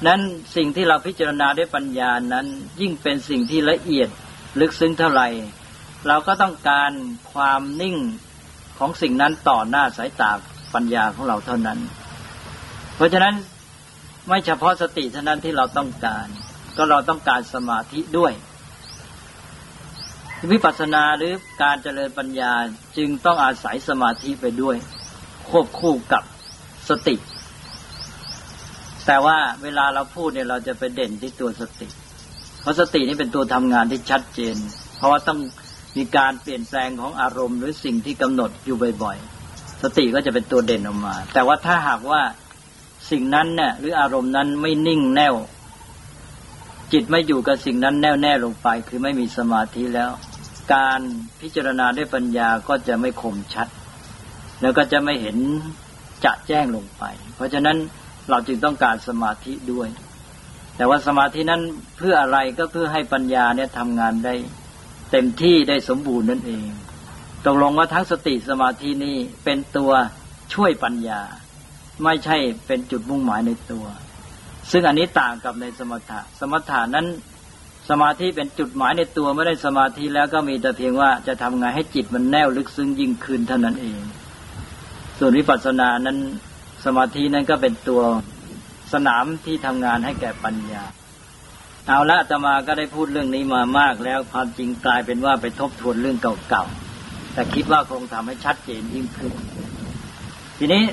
Speaker 2: นั้นสิ่งที่เราพิจารณาด้วยปัญญานั้น ยิ่งเป็นสิ่งที่ละเอียดลึกซึ้งเท่าไหร่ เราก็ต้องการความนิ่งของสิ่งนั้นต่อหน้าสายตาปัญญาของเราเท่านั้น เพราะฉะนั้นไม่เฉพาะสติเท่านั้นที่เราต้องการ ก็เราต้องการสมาธิด้วย วิปัสสนาหรือการเจริญปัญญาจึงต้องอาศัยสมาธิไปด้วย ควบคู่กับสติ แต่ว่าเวลาเราพูดเนี่ยเราจะไปเด่นที่ตัวสติ เพราะสตินี่เป็นตัวทำงานที่ชัดเจน เพราะว่าต้องมีการเปลี่ยนแปลงของอารมณ์ หรือสิ่งที่กำหนดอยู่บ่อยๆ สติก็จะเป็นตัวเด่นออกมา แต่ว่าถ้าหากว่าสิ่งนั้นเนี่ยหรืออารมณ์นั้นไม่นิ่งแน่วจิตไม่อยู่กับสิ่งนั้นแน่วแน่ลงไป คือไม่มีสมาธิแล้ว การพิจารณาด้วยปัญญาก็จะไม่คมชัด แล้วก็จะไม่เห็นจะแจ้งลงไป เพราะฉะนั้นเราจึงต้องการสมาธิด้วย แต่ว่าสมาธินั้นเพื่ออะไรก็เพื่อให้ปัญญาเนี่ยทำงานได้เต็มที่ได้สมบูรณ์นั่นเองตกลงว่าทั้งสติสมาธินี้เป็นตัวช่วยปัญญา ไม่ใช่เป็นจุดมุ่งหมายในตัว ซึ่งอันนี้ต่างกับในสมถะ สมถะนั้น สมาธิเป็นจุดหมายในตัวไม่ได้สมาธิแล้วก็มีแต่เพียงว่าจะทำไงให้จิตมันแน่วลึกซึ้งยิ่งขึ้นเท่านั้นเอง ส่วนวิปัสสนานั้นสมาธินั้นก็เป็นตัวสนามที่ทำงานให้แก่ปัญญา เอาละตมาก็ได้พูดเรื่องนี้มามากแล้วความจริงกลายเป็นว่าไปทบทวนเรื่องเก่าๆแต่คิดว่าคงทำให้ชัดเจนยิ่งขึ้น ทีนี้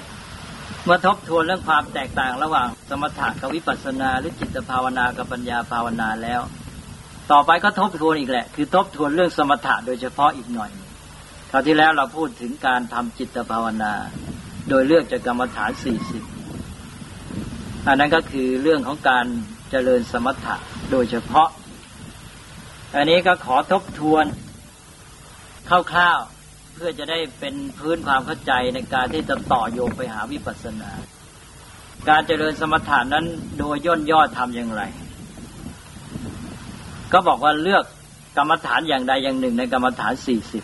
Speaker 2: เมื่อทบทวนเรื่องความแตกต่างระหว่าง สมถะกับวิปัสสนาหรือจิตภาวนากับปัญญาภาวนาแล้ว ต่อไปก็ทบทวนอีกแหละ คือทบทวนเรื่องสมถะโดยเฉพาะอีกหน่อยคราวที่แล้วเราพูดถึงการทำจิตภาวนา โดยเลือกจากกรรมฐานสี่สิบอันนั้นก็คือเรื่องของการเจริญสมถะโดยเฉพาะ อันนี้ก็ขอทบทวนคร่าวๆเพื่อจะได้เป็นพื้นความเข้าใจในการที่จะต่อโยงไปหาวิปัสสนา การเจริญสมถานั้นโดยย่นย่อทำอย่างไร ก็บอกว่าเลือกกรรมฐานอย่างใดอย่างหนึ่งในกรรมฐานสี่สิบ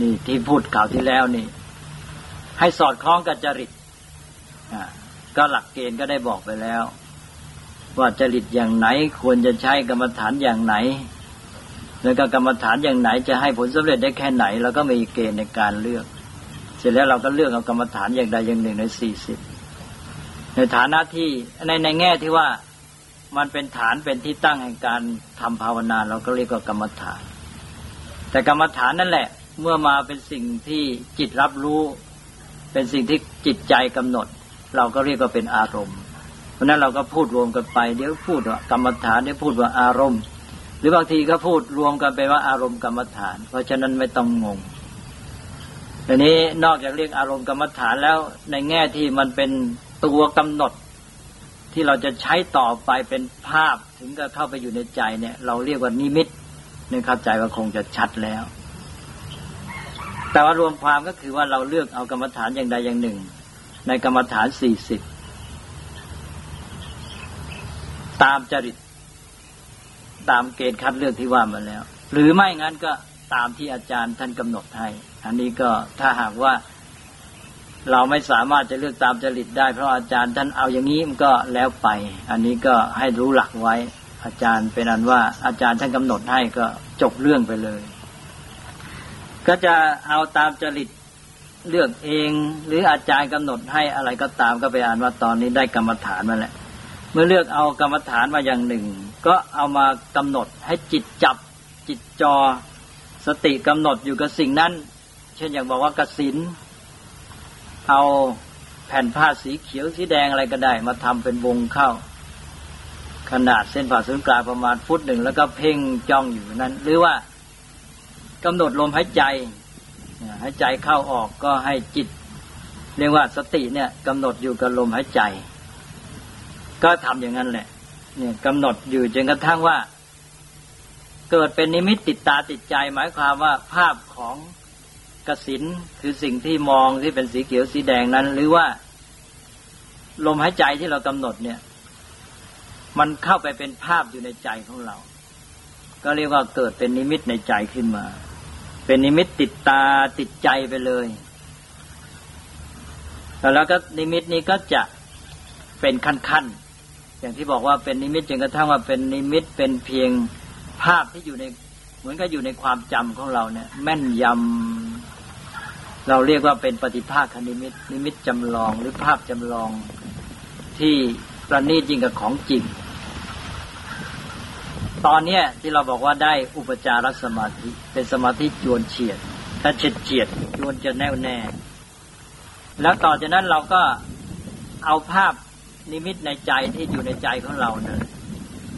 Speaker 2: นี่ที่พูดข่าวที่แล้วนี่ ให้สอดคล้องกับจริตก็หลักเกณฑ์ก็ได้บอกไปแล้ว ว่าจริตอย่างไหนควรจะใช้กรรมฐานอย่างไหน แล้วก็กรรมฐานอย่างไหน จะให้ผลสำเร็จได้แค่ไหนเราก็มีเกณฑ์ในการเลือก เสร็จแล้วเราก็เลือกเอากรรมฐานอย่างใดอย่างหนึ่งในสี่สิบในฐานะที่ในในแง่ที่ว่า มันเป็นฐานเป็นที่ตั้งแห่งการทำภาวนาเราก็เรียกว่ากรรมฐาน แต่กรรมฐานนั่นแหละ เมื่อมาเป็นสิ่งที่จิตรับรู้ เป็นสิ่งที่จิตใจกำหนด เราก็เรียกว่าเป็นอารมณ์ เพราะนั้นเราก็พูดรวมกันไปเดี๋ยวพูดว่ากรรมฐานเดี๋ยวพูดว่าอารมณ์ หรือบางทีก็พูดรวมกันไปว่าอารมณ์กรรมฐาน เพราะฉะนั้นไม่ต้องงงทีนี้นอกจากเรียกอารมณ์กรรมฐานแล้วในแง่ที่มันเป็นตัวกำหนด ที่เราจะใช้ต่อไปเป็นภาพถึงจะเข้าไปอยู่ในใจเนี่ย เราเรียกว่านิมิตนึกเข้าใจว่าคงจะชัดแล้ว แต่ว่ารวมความก็คือว่าเราเลือกเอากรรมฐานอย่างใดอย่างหนึ่ง ในกรรมฐานสี่สิบตามจริต ตามเกณฑ์คัดเลือกที่ว่ามาแล้ว หรือไม่งั้นก็ตามที่อาจารย์ท่านกำหนดให้อันนี้ก็ถ้าหากว่า เราไม่สามารถจะเลือกตามจริตได้ เพราะอาจารย์ท่านเอาอย่างนี้มันก็แล้วไป อันนี้ก็ให้รู้หลักไว้ อาจารย์เป็นอันว่าอาจารย์ท่านกำหนดให้ก็จบเรื่องไปเลย ก็จะเอาตามจริตเลือกเอง หรืออาจารย์กำหนดให้อะไรก็ตามก็ไปอ่านว่าตอนนี้ได้กรรมฐานมาแล้วเมื่อเลือกเอากรรมฐานมาอย่างหนึ่ง ก็เอามากำหนดให้จิตจับจิตจอ สติกำหนดอยู่กับสิ่งนั้น เช่นอย่างบอกว่ากสิน เอาแผ่นผ้าสีเขียวสีแดงอะไรก็ได้ มาทำเป็นวงเข้า ขนาดเส้นผ่าศูนย์กลางประมาณฟุตหนึ่งแล้วก็เพ่งจ้องอยู่นั้น หรือว่ากำหนดลมหายใจหายใจเข้าออกก็ให้จิต เรียกว่าสติเนี่ยกำหนดอยู่กับลมหายใจ ก็ทำอย่างนั้นแหละเนี่ยกำหนดอยู่จนกระทั่งว่า เกิดเป็นนิมิตติดตาติดใจ หมายความว่าภาพของ กสินคือสิ่งที่มองที่เป็นสีเขียวสีแดงนั้น หรือว่า ลมหายใจที่เรากำหนดเนี่ย มันเข้าไปเป็นภาพอยู่ในใจของเรา ก็เรียกว่าเกิดเป็นนิมิตในใจขึ้นมา เป็นนิมิตติดตาติดใจไปเลยแล้วก็นิมิตนี้ก็จะเป็นขั้นๆอย่างที่บอกว่าเป็นนิมิตจนกระทั่งว่าเป็นนิมิตเป็นเพียงภาพที่อยู่ในเหมือนกับอยู่ในความจำของเราเนี่ย แม่นยำ เราเรียกว่าเป็นปฏิภาคนิมิต นิมิตจำลองหรือภาพจำลองที่ประณีตยิ่งกับของจริง ตอนเนี้ยที่เราบอกว่าได้อุปจารสมาธิเป็นสมาธิจวนเฉียดถ้าเฉียดเฉียดจวนจะแน่วแน่ แล้วต่อจากนั้นเราก็เอาภาพนิมิตในใจที่อยู่ในใจของเราเนะ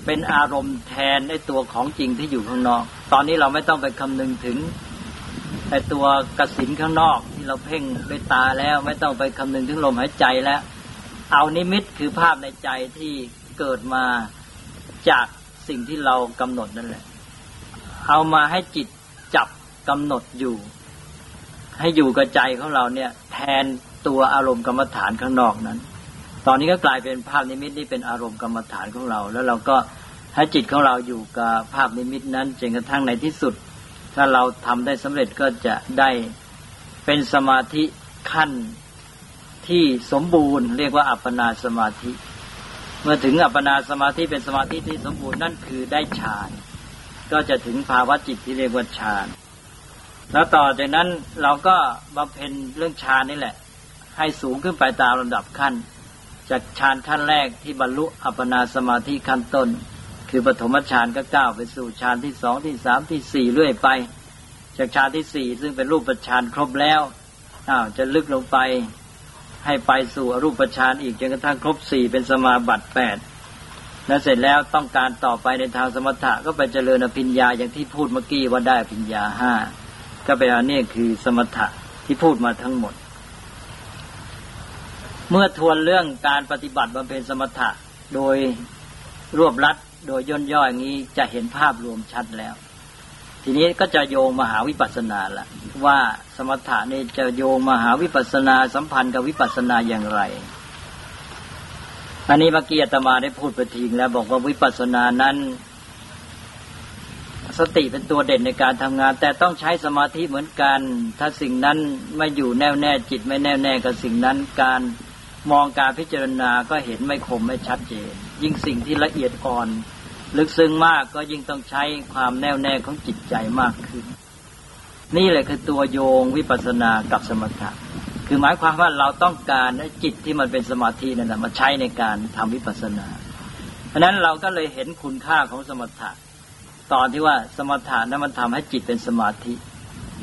Speaker 2: เป็นอารมณ์แทนในตัวของจริงที่อยู่ข้างนอก ตอนนี้เราไม่ต้องไปคำนึงถึง ไอตัวกระสินข้างนอกที่เราเพ่งด้วยตาแล้วไม่ต้องไปคำนึงถึงลมหายใจแล้ว เอานิมิตคือภาพในใจที่เกิดมาจากสิ่งที่เรากำหนดนั่นแหละ เอามาให้จิตจับกำหนดอยู่ ให้อยู่กับใจของเราเนี่ย แทนตัวอารมณ์กรรมฐานข้างนอกนั้น ตอนนี้ก็กลายเป็นภาพนิมิตนี่เป็นอารมณ์กรรมฐานของเรา แล้วเราก็ให้จิตของเราอยู่กับภาพนิมิตนั้นจนกระทั่งในที่สุด ถ้าเราทำได้สำเร็จก็จะได้เป็นสมาธิขั้นที่สมบูรณ์ เรียกว่าอัปปนาสมาธิ เมื่อถึงอัปปนาสมาธิเป็นสมาธิที่สมบูรณ์นั่นคือได้ฌานก็จะถึงภาวะจิตที่เรียกว่าฌานแล้วต่อจากนั้นเราก็บำเพ็ญเรื่องฌานนี่แหละ ให้สูงขึ้นไปตามลำดับขั้น จากฌานขั้นแรกที่บรรลุอัปปนาสมาธิขั้นต้น คือปฐมฌานก็ก้าวไปสู่ฌานที่สองที่สามที่สี่เรื่อยไป จากฌานที่สี่ซึ่งเป็นรูปฌานครบแล้วอ้าวจะลึกลงไปให้ไปสู่อรูปฌานอีกจนกระทั่งครบสี่เป็นสมาบัติแปดแล้วเสร็จแล้วต้องการต่อไปในทางสมถะก็ไปเจริญอภิญญาอย่างที่พูดเมื่อกี้ว่าได้อภิญญาห้าก็ไปอันนี้คือสมถะที่พูดมาทั้งหมด เมื่อทวนเรื่องการปฏิบัติบำเพ็ญสมถะโดยรวบรัด โดยย่นย่ออย่างนี้จะเห็นภาพรวมชัดแล้ว ทีนี้ก็จะโยงมาหาวิปัสสนาละว่าสมถะนี่จะโยงมาหาวิปัสสนาสัมพันธ์กับวิปัสสนาอย่างไร อันนี้เมื่อกี้อาตมาได้พูดไปทิ้งแล้ว บอกว่าวิปัสสนานั้น สติเป็นตัวเด่นในการทำงาน แต่ต้องใช้สมาธิเหมือนกัน ถ้าสิ่งนั้นไม่อยู่แน่วแน่จิตไม่แน่วแน่กับสิ่งนั้นการมองการพิจารณาก็เห็นไม่คมไม่ชัดเจน ยิ่งสิ่งที่ละเอียดอ่อน ลึกซึ้งมากก็ยิ่งต้องใช้ความแน่วแน่ของจิตใจมากขึ้น นี่แหละคือตัวโยงวิปัสสนากับสมถะคือหมายความว่าเราต้องการจิตที่มันเป็นสมาธินั่นแหละมาใช้ในการทำวิปัสสนาเพราะนั้นเราก็เลยเห็นคุณค่าของสมถะตอนที่ว่าสมถะนั้นมันทำให้จิตเป็นสมาธิ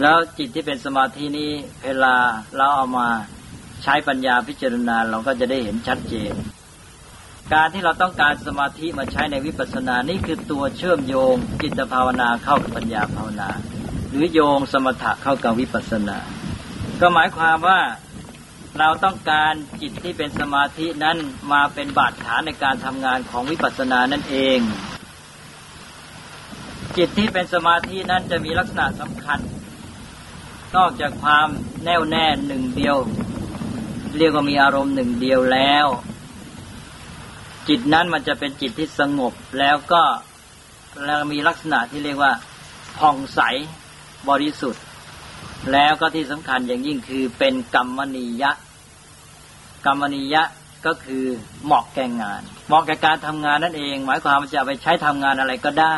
Speaker 2: แล้วจิตที่เป็นสมาธินี้เวลาเราเอามาใช้ปัญญาพิจารณาเราก็จะได้เห็นชัดเจน การที่เราต้องการสมาธิมาใช้ในวิปัสสนานี่คือตัวเชื่อมโยงจิตภาวนาเข้ากับปัญญาภาวนา หรือโยงสมถะเข้ากับวิปัสสนา ก็หมายความว่าเราต้องการจิตที่เป็นสมาธินั้นมาเป็นบาดฐานในการทำงานของวิปัสสนานั่นเอง จิตที่เป็นสมาธินั้นจะมีลักษณะสำคัญ นอกจากความแน่วแน่หนึ่งเดียว เรียกว่ามีอารมณ์หนึ่งเดียวแล้ว จิตนั้นมันจะเป็นจิตที่สงบแล้วก็แล้วมีลักษณะที่เรียกว่าผ่องใสบริสุทธิ์ แล้วก็ที่สำคัญอย่างยิ่งคือเป็นกรรมนิยะ กรรมนิยะก็คือเหมาะแก่งาน เหมาะแก่การทำงานนั่นเอง หมายความว่าจะไปใช้ทำงานอะไรก็ได้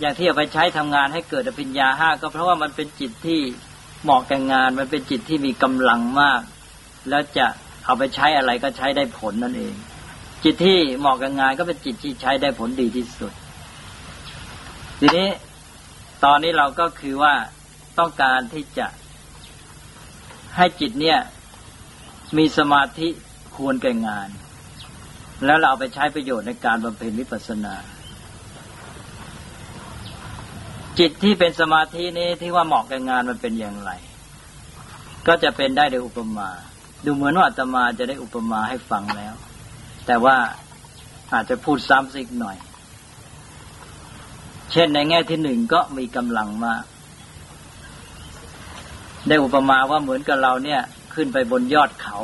Speaker 2: อย่างที่เอาไปใช้ทำงานให้เกิดอภิญญาห้าก็เพราะว่ามันเป็นจิตที่เหมาะแก่งาน มันเป็นจิตที่มีกำลังมาก แล้วจะเอาไปใช้อะไรก็ใช้ได้ผลนั่นเอง จิตที่เหมาะกับงานก็เป็นจิตที่ใช้ได้ผลดีที่สุด ทีนี้ตอนนี้เราก็คือว่าต้องการที่จะให้จิตเนี่ย มีสมาธิควรแก่งาน แล้วเราเอาไปใช้ประโยชน์ในการบำเพ็ญวิปัสสนา จิตที่เป็นสมาธินี้ที่ว่าเหมาะกับงานมันเป็นอย่างไร ก็จะเป็นได้โดยอุปมา ดูเหมือนว่าอาตมาจะได้อุปมาให้ฟังแล้ว แต่ว่าอาจจะพูดซ้ำสักหน่อย เช่นในแง่ที่หนึ่งก็มีกำลังมาก ได้อุปมาว่าเหมือนกับเราเนี่ย ขึ้นไปบนยอดเขา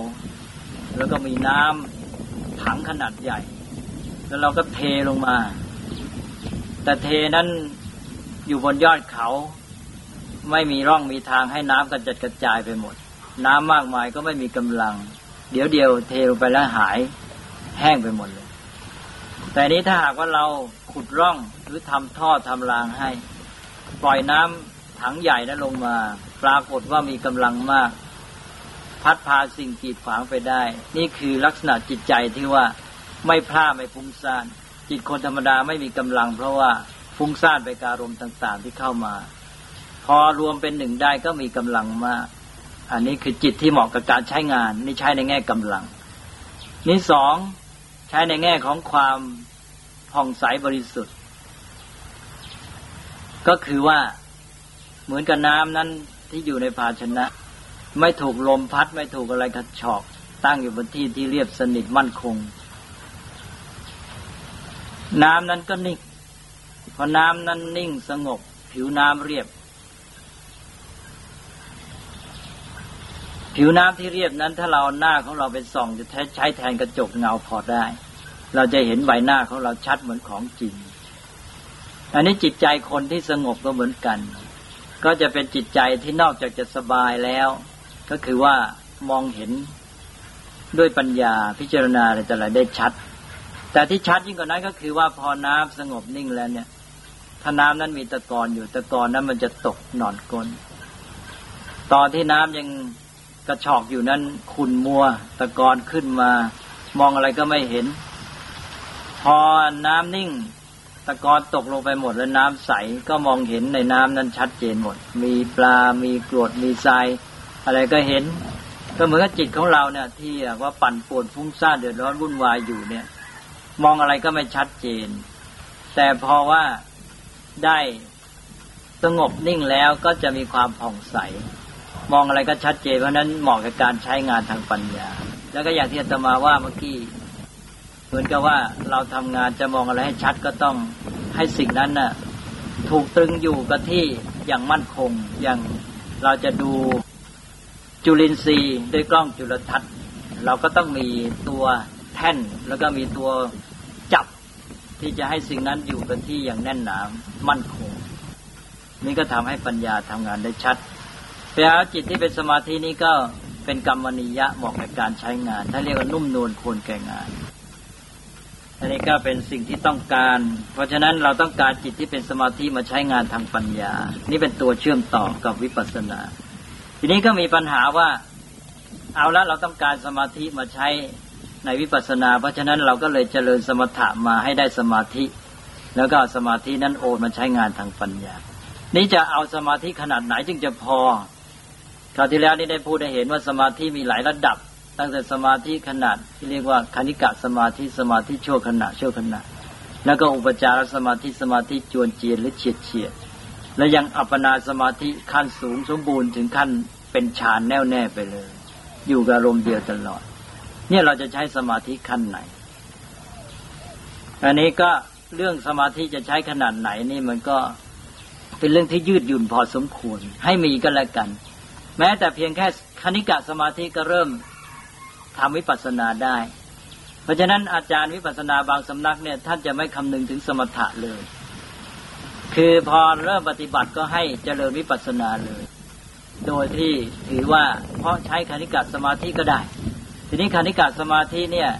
Speaker 2: แล้วก็มีน้ำถังขนาดใหญ่ แล้วเราก็เทลงมา แต่เทนั้นอยู่บนยอดเขา ไม่มีร่องมีทางให้น้ำกระจัดกระจายไปหมด น้ำมากมายก็ไม่มีกำลัง เดี๋ยวเดียวเทลงไปแล้วหาย แห้งไปหมดเลย แต่นี้ถ้าหากว่าเราขุดร่องหรือทำท่อทำรางให้ ปล่อยน้ำถังใหญ่นั้นลงมา ปรากฏว่ามีกำลังมาก พัดพาสิ่งกีดขวางไปได้ นี่คือลักษณะจิตใจที่ว่าไม่พลาดไม่ฟุ้งซ่าน จิตคนธรรมดาไม่มีกำลัง เพราะว่าฟุ้งซ่านไปการรมต่าง ๆ ที่เข้ามา พอรวมเป็นหนึ่งได้ก็มีกำลังมาก อันนี้คือจิตที่เหมาะกับการใช้งาน นี่ใช้ในแง่กำลังนี่สอง ช้ในแง่ของความผ่องใสบริสุทธิ์ ก็คือว่าเหมือนกับน้ำนั้นที่อยู่ในภาชนะ ไม่ถูกลมพัดไม่ถูกอะไรกระชอก ตั้งอยู่บนที่ที่เรียบสนิทมั่นคง น้ำนั้นก็นิ่งพอน้ำนั้นนิ่งสงบ ผิวน้ำเรียบ ผิวน้ำที่เรียบนั้นถ้าเราหน้าของเราเป็นส่องจะใช้แทนกระจกเงาพอได้ เราจะเห็นใบหน้าของเราชัดเหมือนของจริง อันนี้จิตใจคนที่สงบก็เหมือนกัน ก็จะเป็นจิตใจที่นอกจากจะสบายแล้ว ก็คือว่ามองเห็นด้วยปัญญาพิจารณาอะไรแต่ละได้ชัด แต่ที่ชัดยิ่งกว่านั้นก็คือว่าพอน้ำสงบนิ่งแล้วเนี่ยถ้าน้ำนั้นมีตะกอนอยู่ตะกอนนั้นมันจะตกหนอนกลนตอนที่น้ำยัง กระชอกอยู่นั้นขุนมัวตะกอนขึ้นมา มองอะไรก็ไม่เห็น พอน้ำนิ่ง ตะกอนตกลงไปหมดแล้วน้ำใสก็มองเห็นในน้ำนั้นชัดเจนหมด มีปลา มีกรวด มีทราย อะไรก็เห็น ก็เหมือนกับจิตของเราเนี่ย ที่ว่าปั่นป่วนฟุ้งซ่านเดือดร้อนวุ่นวายอยู่เนี่ย มองอะไรก็ไม่ชัดเจน แต่พอว่าได้สงบนิ่งแล้วก็จะมีความผ่องใส มองอะไรก็ชัดเจนเพราะนั้นเหมาะกับการใช้งานทางปัญญา แล้วก็อย่างที่อาตมาว่าเมื่อกี้เหมือนกับว่าเราทำงานจะมองอะไรให้ชัดก็ต้องให้สิ่งนั้นน่ะถูกตรึงอยู่กับที่อย่างมั่นคง อย่างเราจะดูจุลินทรีย์ด้วยกล้องจุลทรรศน์เราก็ต้องมีตัวแท่น แล้วก็มีตัวจับที่จะให้สิ่งนั้นอยู่กับที่อย่างแน่นหนามั่นคงนี่ก็ทำให้ปัญญาทำงานได้ชัด แต่จิตที่เป็นสมาธินี้ก็เป็นกรรมนิยะเหมาะกับการใช้งาน ถ้าเรียกว่านุ่มนวลควรแก่งานอันนี้ก็เป็นสิ่งที่ต้องการ เพราะฉะนั้นเราต้องการจิตที่เป็นสมาธิมาใช้งานทางปัญญา นี่เป็นตัวเชื่อมต่อกับวิปัสสนา ทีนี้ก็มีปัญหาว่า เอาละเราต้องการสมาธิมาใช้ในวิปัสสนา เพราะฉะนั้นเราก็เลยเจริญสมถะมาให้ได้สมาธิ แล้วก็สมาธินั้นโอนมาใช้งานทางปัญญา นี้จะเอาสมาธิขนาดไหนจึงจะพอ คราวที่แล้วนี่ได้พูดได้เห็นว่าสมาธิมีหลายระดับ ตั้งแต่สมาธิขนาดที่เรียกว่าคณิกะสมาธิสมาธิชั่วขณะชั่วขณะ แล้วก็อุปจารสมาธิสมาธิจวนเจียนหรือเฉียดเฉียด และยังอัปปนาสมาธิขั้นสูงสมบูรณ์ถึงขั้นเป็นฌานแน่วแน่ไปเลย อยู่กับลมเดียวตลอด เนี่ยเราจะใช้สมาธิขั้นไหน อันนี้ก็เรื่องสมาธิจะใช้ขนาดไหนนี่มันก็เป็นเรื่องที่ยืดหยุ่นพอสมควร ให้มีก็แล้วกัน แม้แต่เพียงแค่คณิกะสมาธิก็เริ่มทำวิปัสสนาได้ เพราะฉะนั้นอาจารย์วิปัสสนาบางสำนักเนี่ยท่านจะไม่คำนึงถึงสมถะเลย คือพอเริ่มปฏิบัติก็ให้เจริญวิปัสสนาเลย โดยที่ถือว่าเพราะใช้คณิกะสมาธิก็ได้ ทีนี้คณิกะสมาธิเนี่ย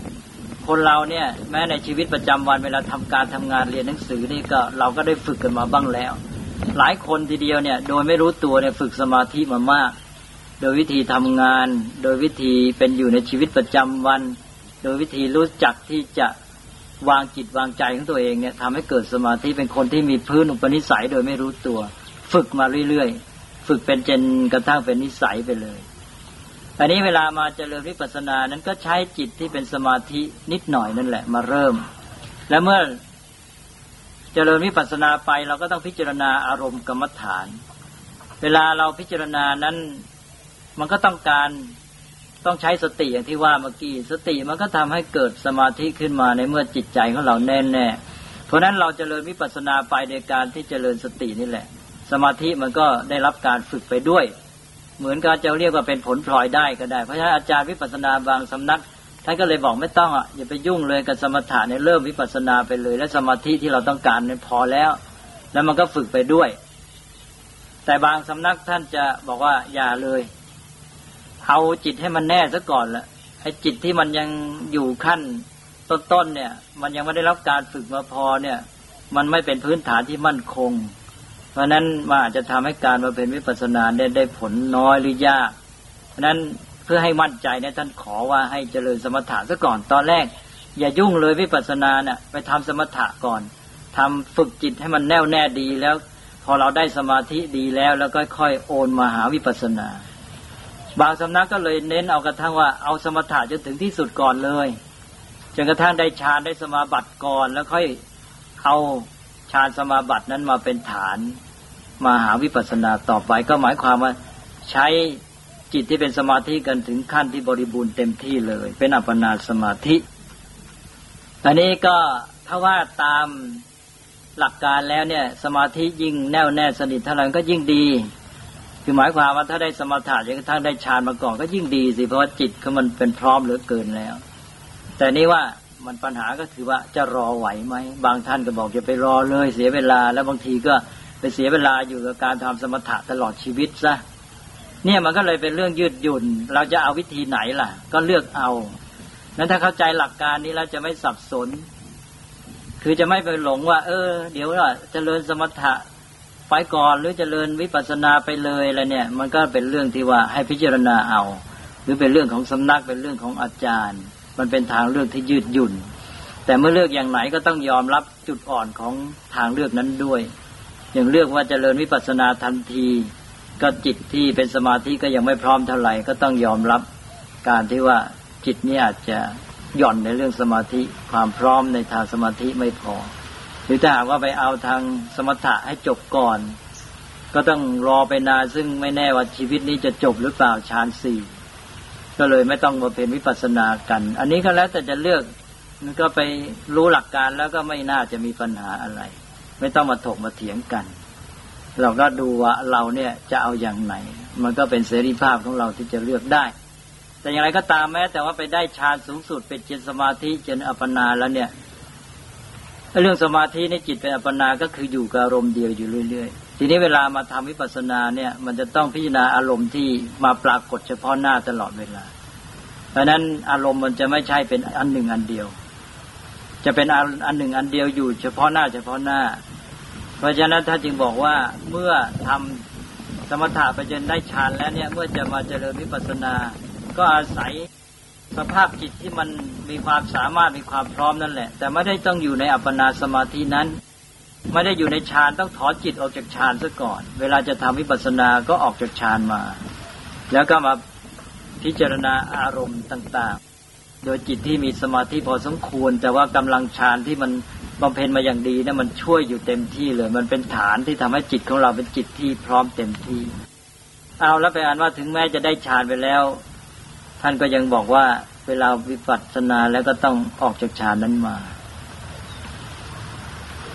Speaker 2: คนเราเนี่ยแม้ในชีวิตประจำวันเวลาทำการทำงานเรียนหนังสือนี่ก็เราก็ได้ฝึกกันมาบ้างแล้ว หลายคนทีเดียวเนี่ย โดยไม่รู้ตัวเนี่ยฝึกสมาธิมามาก โดยวิธีทำงาน โดยวิธีเป็นอยู่ในชีวิตประจำวัน โดยวิธีรู้จักที่จะวางจิตวางใจของตัวเองเนี่ยทำให้เกิดสมาธิเป็นคนที่มีพื้นอุปนิสัย โดยไม่รู้ตัว ฝึกมาเรื่อยๆฝึกเป็นจนกระทั่งเป็นนิสัยไปเลยอันนี้เวลามาเจริญวิปัสสนานั้นก็ใช้จิตที่เป็นสมาธินิดหน่อยนั่นแหละ มาเริ่ม และเมื่อ เจริญวิปัสสนาไปเราก็ต้องพิจารณาอารมณ์กรรมฐาน เวลาเราพิจารณานั้น มันก็ต้องการต้องใช้สติอย่างที่ว่าเมื่อกี้สติมันก็ทำให้เกิดสมาธิขึ้นมาในเมื่อจิตใจของเราแน่แน่เพราะนั้นเราจเจริญวิปัสสนาไปในการที่จเจริญสตินี่แหละ สมาธิมันก็ได้รับการฝึกไปด้วย เหมือนกับจะเรียกว่าเป็นผลพลอยได้ก็ได้ เพราะฉะนั้นอาจารย์วิปัสสนาบางสำนัก ท่านก็เลยบอกไม่ต้องอะอย่าไปยุ่งเลยกับสมถะในเริ่มวิปัสสนาไปเลย และสมาธิที่เราต้องการเนี่ยพอแล้ว แล้วมันก็ฝึกไปด้วย แต่บางสำนักท่านจะบอกว่าอย่าเลยเอาจิตให้มันแน่ซะก่อนละไอ้จิตที่มันยังอยู่ขั้นต้นๆเนี่ย มันยังไม่ได้รับการฝึกมาพอเนี่ย มันไม่เป็นพื้นฐานที่มั่นคง เพราะนั้นมันอาจจะทำให้การมาเป็นวิปัสสนาได้ได้ผลน้อยหรือยากเพราะนั้น พื่อให้มั่นใจเนี่ยท่านขอว่าให้เจริญสมถะซะก่อนตอนแรก อย่ายุ่งเลยวิปัสสนาเนี่ยไปทำสมถะก่อนทำฝึกจิตให้มันแน่วแน่ดีแล้ว พอเราได้สมาธิดีแล้วแล้วก็ค่อยโอนมาหาวิปัสสนา บางสำนักก็เลยเน้นเอากระทั่งว่าเอาสมถะจนถึงที่สุดก่อนเลยจนกระทั่งได้ฌานได้สมาบัติก่อนแล้วค่อยเอาฌานสมาบัตินั้นมาเป็นฐานมาหาวิปัสสนาต่อไปก็หมายความว่าใช้ จิตที่เป็นสมาธิกันถึงขั้นที่บริบูรณ์เต็มที่เลย เป็นอัปปนาสมาธิอันนี้ก็ถ้าว่าตามหลักการแล้วเนี่ย สมาธิยิ่งแน่วแน่สนิทเท่าไหร่ก็ยิ่งดี คือหมายความว่าถ้าได้สมาธิจนกระทั่งได้ฌานมาก่อนก็ยิ่งดีสิเพราะว่าจิตเขามันเป็นพร้อมเหลือเกินแล้ว แต่นี่ว่ามันปัญหาก็คือว่าจะรอไหวไหมบางท่านก็บอกจะไปรอเลยเสียเวลา แล้วบางทีก็ไปเสียเวลาอยู่กับการทำสมถะตลอดชีวิตซะ เนี่ยมันก็เลยเป็นเรื่องยืดหยุ่น เราจะเอาวิธีไหนล่ะ ก็เลือกเอา นั้นถ้าเข้าใจหลักการนี้แล้วจะไม่สับสน คือจะไม่ไปหลงว่า เออ เดี๋ยวว่าเจริญสมถะไปก่อนหรือจเจริญวิปัสสนาไปเลยอะไรเนี่ย มันก็เป็นเรื่องที่ว่าให้พิจารณาเอา หรือเป็นเรื่องของสำนักเป็นเรื่องของอาจารย์ มันเป็นทางเลือกที่ยืดหยุ่น แต่เมื่อเลือกอย่างไหนก็ต้องยอมรับจุดอ่อนของทางเลือกนั้นด้วย อย่างเลือกว่าจเจริญวิปัสสนาทันที ก็จิตที่เป็นสมาธิก็ยังไม่พร้อมเท่าไหร่ก็ต้องยอมรับการที่ว่าจิตนี้อาจจะหย่อนในเรื่องสมาธิความพร้อมในทางสมาธิไม่พอ หรือถ้าหากว่าไปเอาทางสมถะให้จบก่อน ก็ต้องรอไปนานซึ่งไม่แน่ว่าชีวิตนี้จะจบหรือเปล่าฌานสี่ก็เลยไม่ต้องมาเป็นวิปัสสนากัน อันนี้ก็แล้วแต่จะเลือกมันก็ไปรู้หลักการแล้วก็ไม่น่าจะมีปัญหาอะไร ไม่ต้องมาถกมาเถียงกัน เราก็ดูว่าเราเนี่ยจะเอาอย่างไหน มันก็เป็นเสรีภาพของเราที่จะเลือกได้ แต่อย่างไรก็ตามแม้ แต่ว่าไปได้ฌานสูงสุดเป็นจิตสมาธิจนอัปปนาแล้วเนี่ยเรื่องสมาธิในจิตเป็นอัปปนาก็คืออยู่กับอารมณ์เดียวอยู่เรื่อยๆ ทีนี้เวลามาทำวิปัสสนาเนี่ย มันจะต้องพิจารณาอารมณ์ที่มาปรากฏเฉพาะหน้าตลอดเวลา เพราะนั้นอารมณ์มันจะไม่ใช่เป็นอันหนึ่งอันเดียว จะเป็นอันหนึ่งอันเดียวอยู่เฉพาะหน้าเฉพาะหน้า เพราะฉะนั้นท่านจึงบอกว่าเมื่อทำสมถะไปจนได้ฌานแล้วเนี่ยเมื่อจะมาเจริญวิปัสสนา ก็อาศัยสภาพจิตที่มันมีความสามารถมีความพร้อมนั่นแหละ แต่ไม่ได้ต้องอยู่ในอัปปนาสมาธินั้น ไม่ได้อยู่ในฌานต้องถอนจิตออกจากฌานซะก่อน เวลาจะทำวิปัสสนาก็ออกจากฌานมา แล้วก็มาพิจารณาอารมณ์ต่าง ๆ โดยจิตที่มีสมาธิพอสมควร แต่ว่ากำลังฌานที่มันบำเพ็ญมาอย่างดีนะมันช่วยอยู่เต็มที่เลย มันเป็นฐานที่ทำให้จิตของเราเป็นจิตที่พร้อมเต็มที่ เอาแล้วไปอ่านว่าถึงแม้จะได้ฌานไปแล้ว ท่านก็ยังบอกว่าเวลาวิปัสสนาแล้วก็ต้องออกจากฌานนั้นมา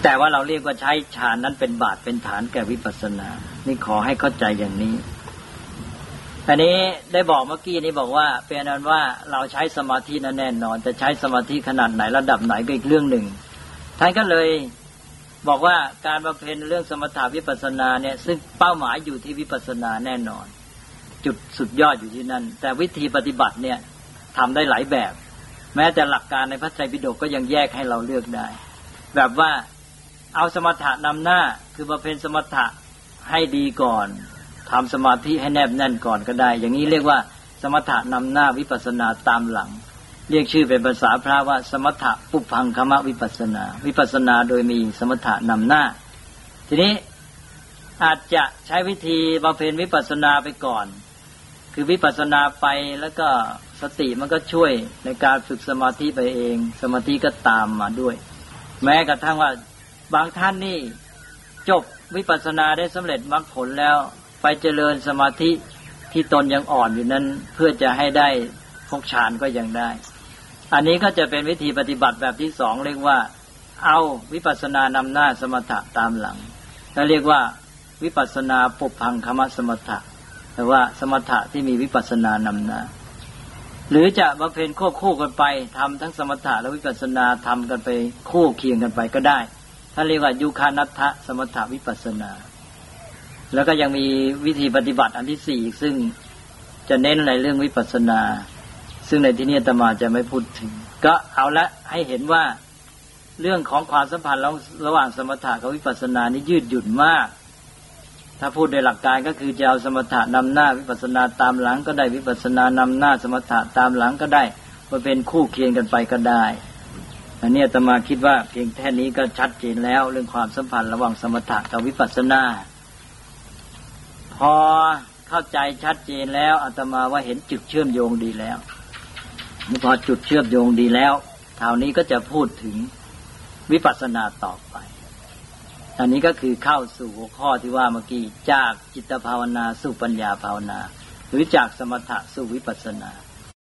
Speaker 2: แต่ว่าเราเรียกว่าใช้ฌานนั้นเป็นบาตเป็นฐานแก่วิปัสสนา นี่ขอให้เข้าใจอย่างนี้ อันนี้ได้บอกเมื่อกี้นี้บอกว่าเป็นนั้นว่าเราใช้สมาธินั้นแน่นอนแต่ใช้สมาธิขนาดไหนระดับไหนก็อีกเรื่องหนึ่งท่านก็เลยบอกว่าการบำเพ็ญเรื่องสมถาวิปัสสนาเนี่ย ซึ่งเป้าหมายอยู่ที่วิปัสสนาแน่นอน จุดสุดยอดอยู่ที่นั่น แต่วิธีปฏิบัติเนี่ยทำได้หลายแบบ แม้แต่หลักการในพระไตรปิฎกก็ยังแยกให้เราเลือกได้ แบบว่าเอาสมถะนำหน้าคือบำเพ็ญสมถะให้ดีก่อน ทำสมาธิให้แนบแน่นก่อนก็ได้ อย่างนี้เรียกว่า สมถะนำหน้าวิปัสนาตามหลัง เรียกชื่อเป็นภาษาพระว่า สมถะปุพังคมะวิปัสนา วิปัสนาโดยมีสมถะนำหน้า ทีนี้อาจจะใช้วิธีบำเพ็ญวิปัสนาไปก่อน คือวิปัสนาไปแล้วก็สติมันก็ช่วยในการฝึกสมาธิไปเอง สมาธิก็ตามมาด้วย แม้กระทั่งว่าบางท่านนี่จบวิปัสนาได้สำเร็จมรรคผลแล้ว ไปเจริญสมาธิที่ตนยังอ่อนอยู่นั้น เพื่อจะให้ได้พกฌานก็ยังได้ อันนี้ก็จะเป็นวิธีปฏิบัติแบบที่สองเรียกว่า เอาวิปัสสนานำหน้าสมถะตามหลังแล้วเรียกว่าวิปัสสนาปุพังคมสมถะแต่ว่าสมถะที่มีวิปัสสนานำหน้า หรือจะบำเพ็ญควบคู่กันไปทำทั้งสมถะและวิปัสสนาทำกันไปคู่เคียงกันไปก็ได้ท่านเรียกว่ายุคานัตถะสมถะวิปัสสนา แล้วก็ยังมีวิธีปฏิบัติอันที่สี่ซึ่งจะเน้นในเรื่องวิปัสสนา ซึ่งในที่นี้ตมาจะไม่พูดถึง ก็เอาละให้เห็นว่าเรื่องของความสัมพันธ์ระหว่างสมถะกับวิปัสสนานี่ยืดหยุ่นมาก ถ้าพูดโดยหลักการก็คือจะเอาสมถะนำหน้าวิปัสสนาตามหลังก็ได้วิปัสสนานำหน้าสมถะตามหลังก็ได้มาเป็นคู่เคียงกันไปก็ได้ อันนี้ตมาคิดว่าเพียงแค่นี้ก็ชัดเจนแล้ว เรื่องความสัมพันธ์ระหว่างสมถะกับวิปัสสนา พอเข้าใจชัดเจนแล้วอาตมาว่าเห็นจุดเชื่อมโยงดีแล้วพอจุดเชื่อมโยงดีแล้วคราวนี้ก็จะพูดถึงวิปัสสนาต่อไป อันนี้ก็คือเข้าสู่หัวข้อที่ว่าเมื่อกี้จากจิตภาวนาสู่ปัญญาภาวนา หรือจากสมถะสู่วิปัสสนา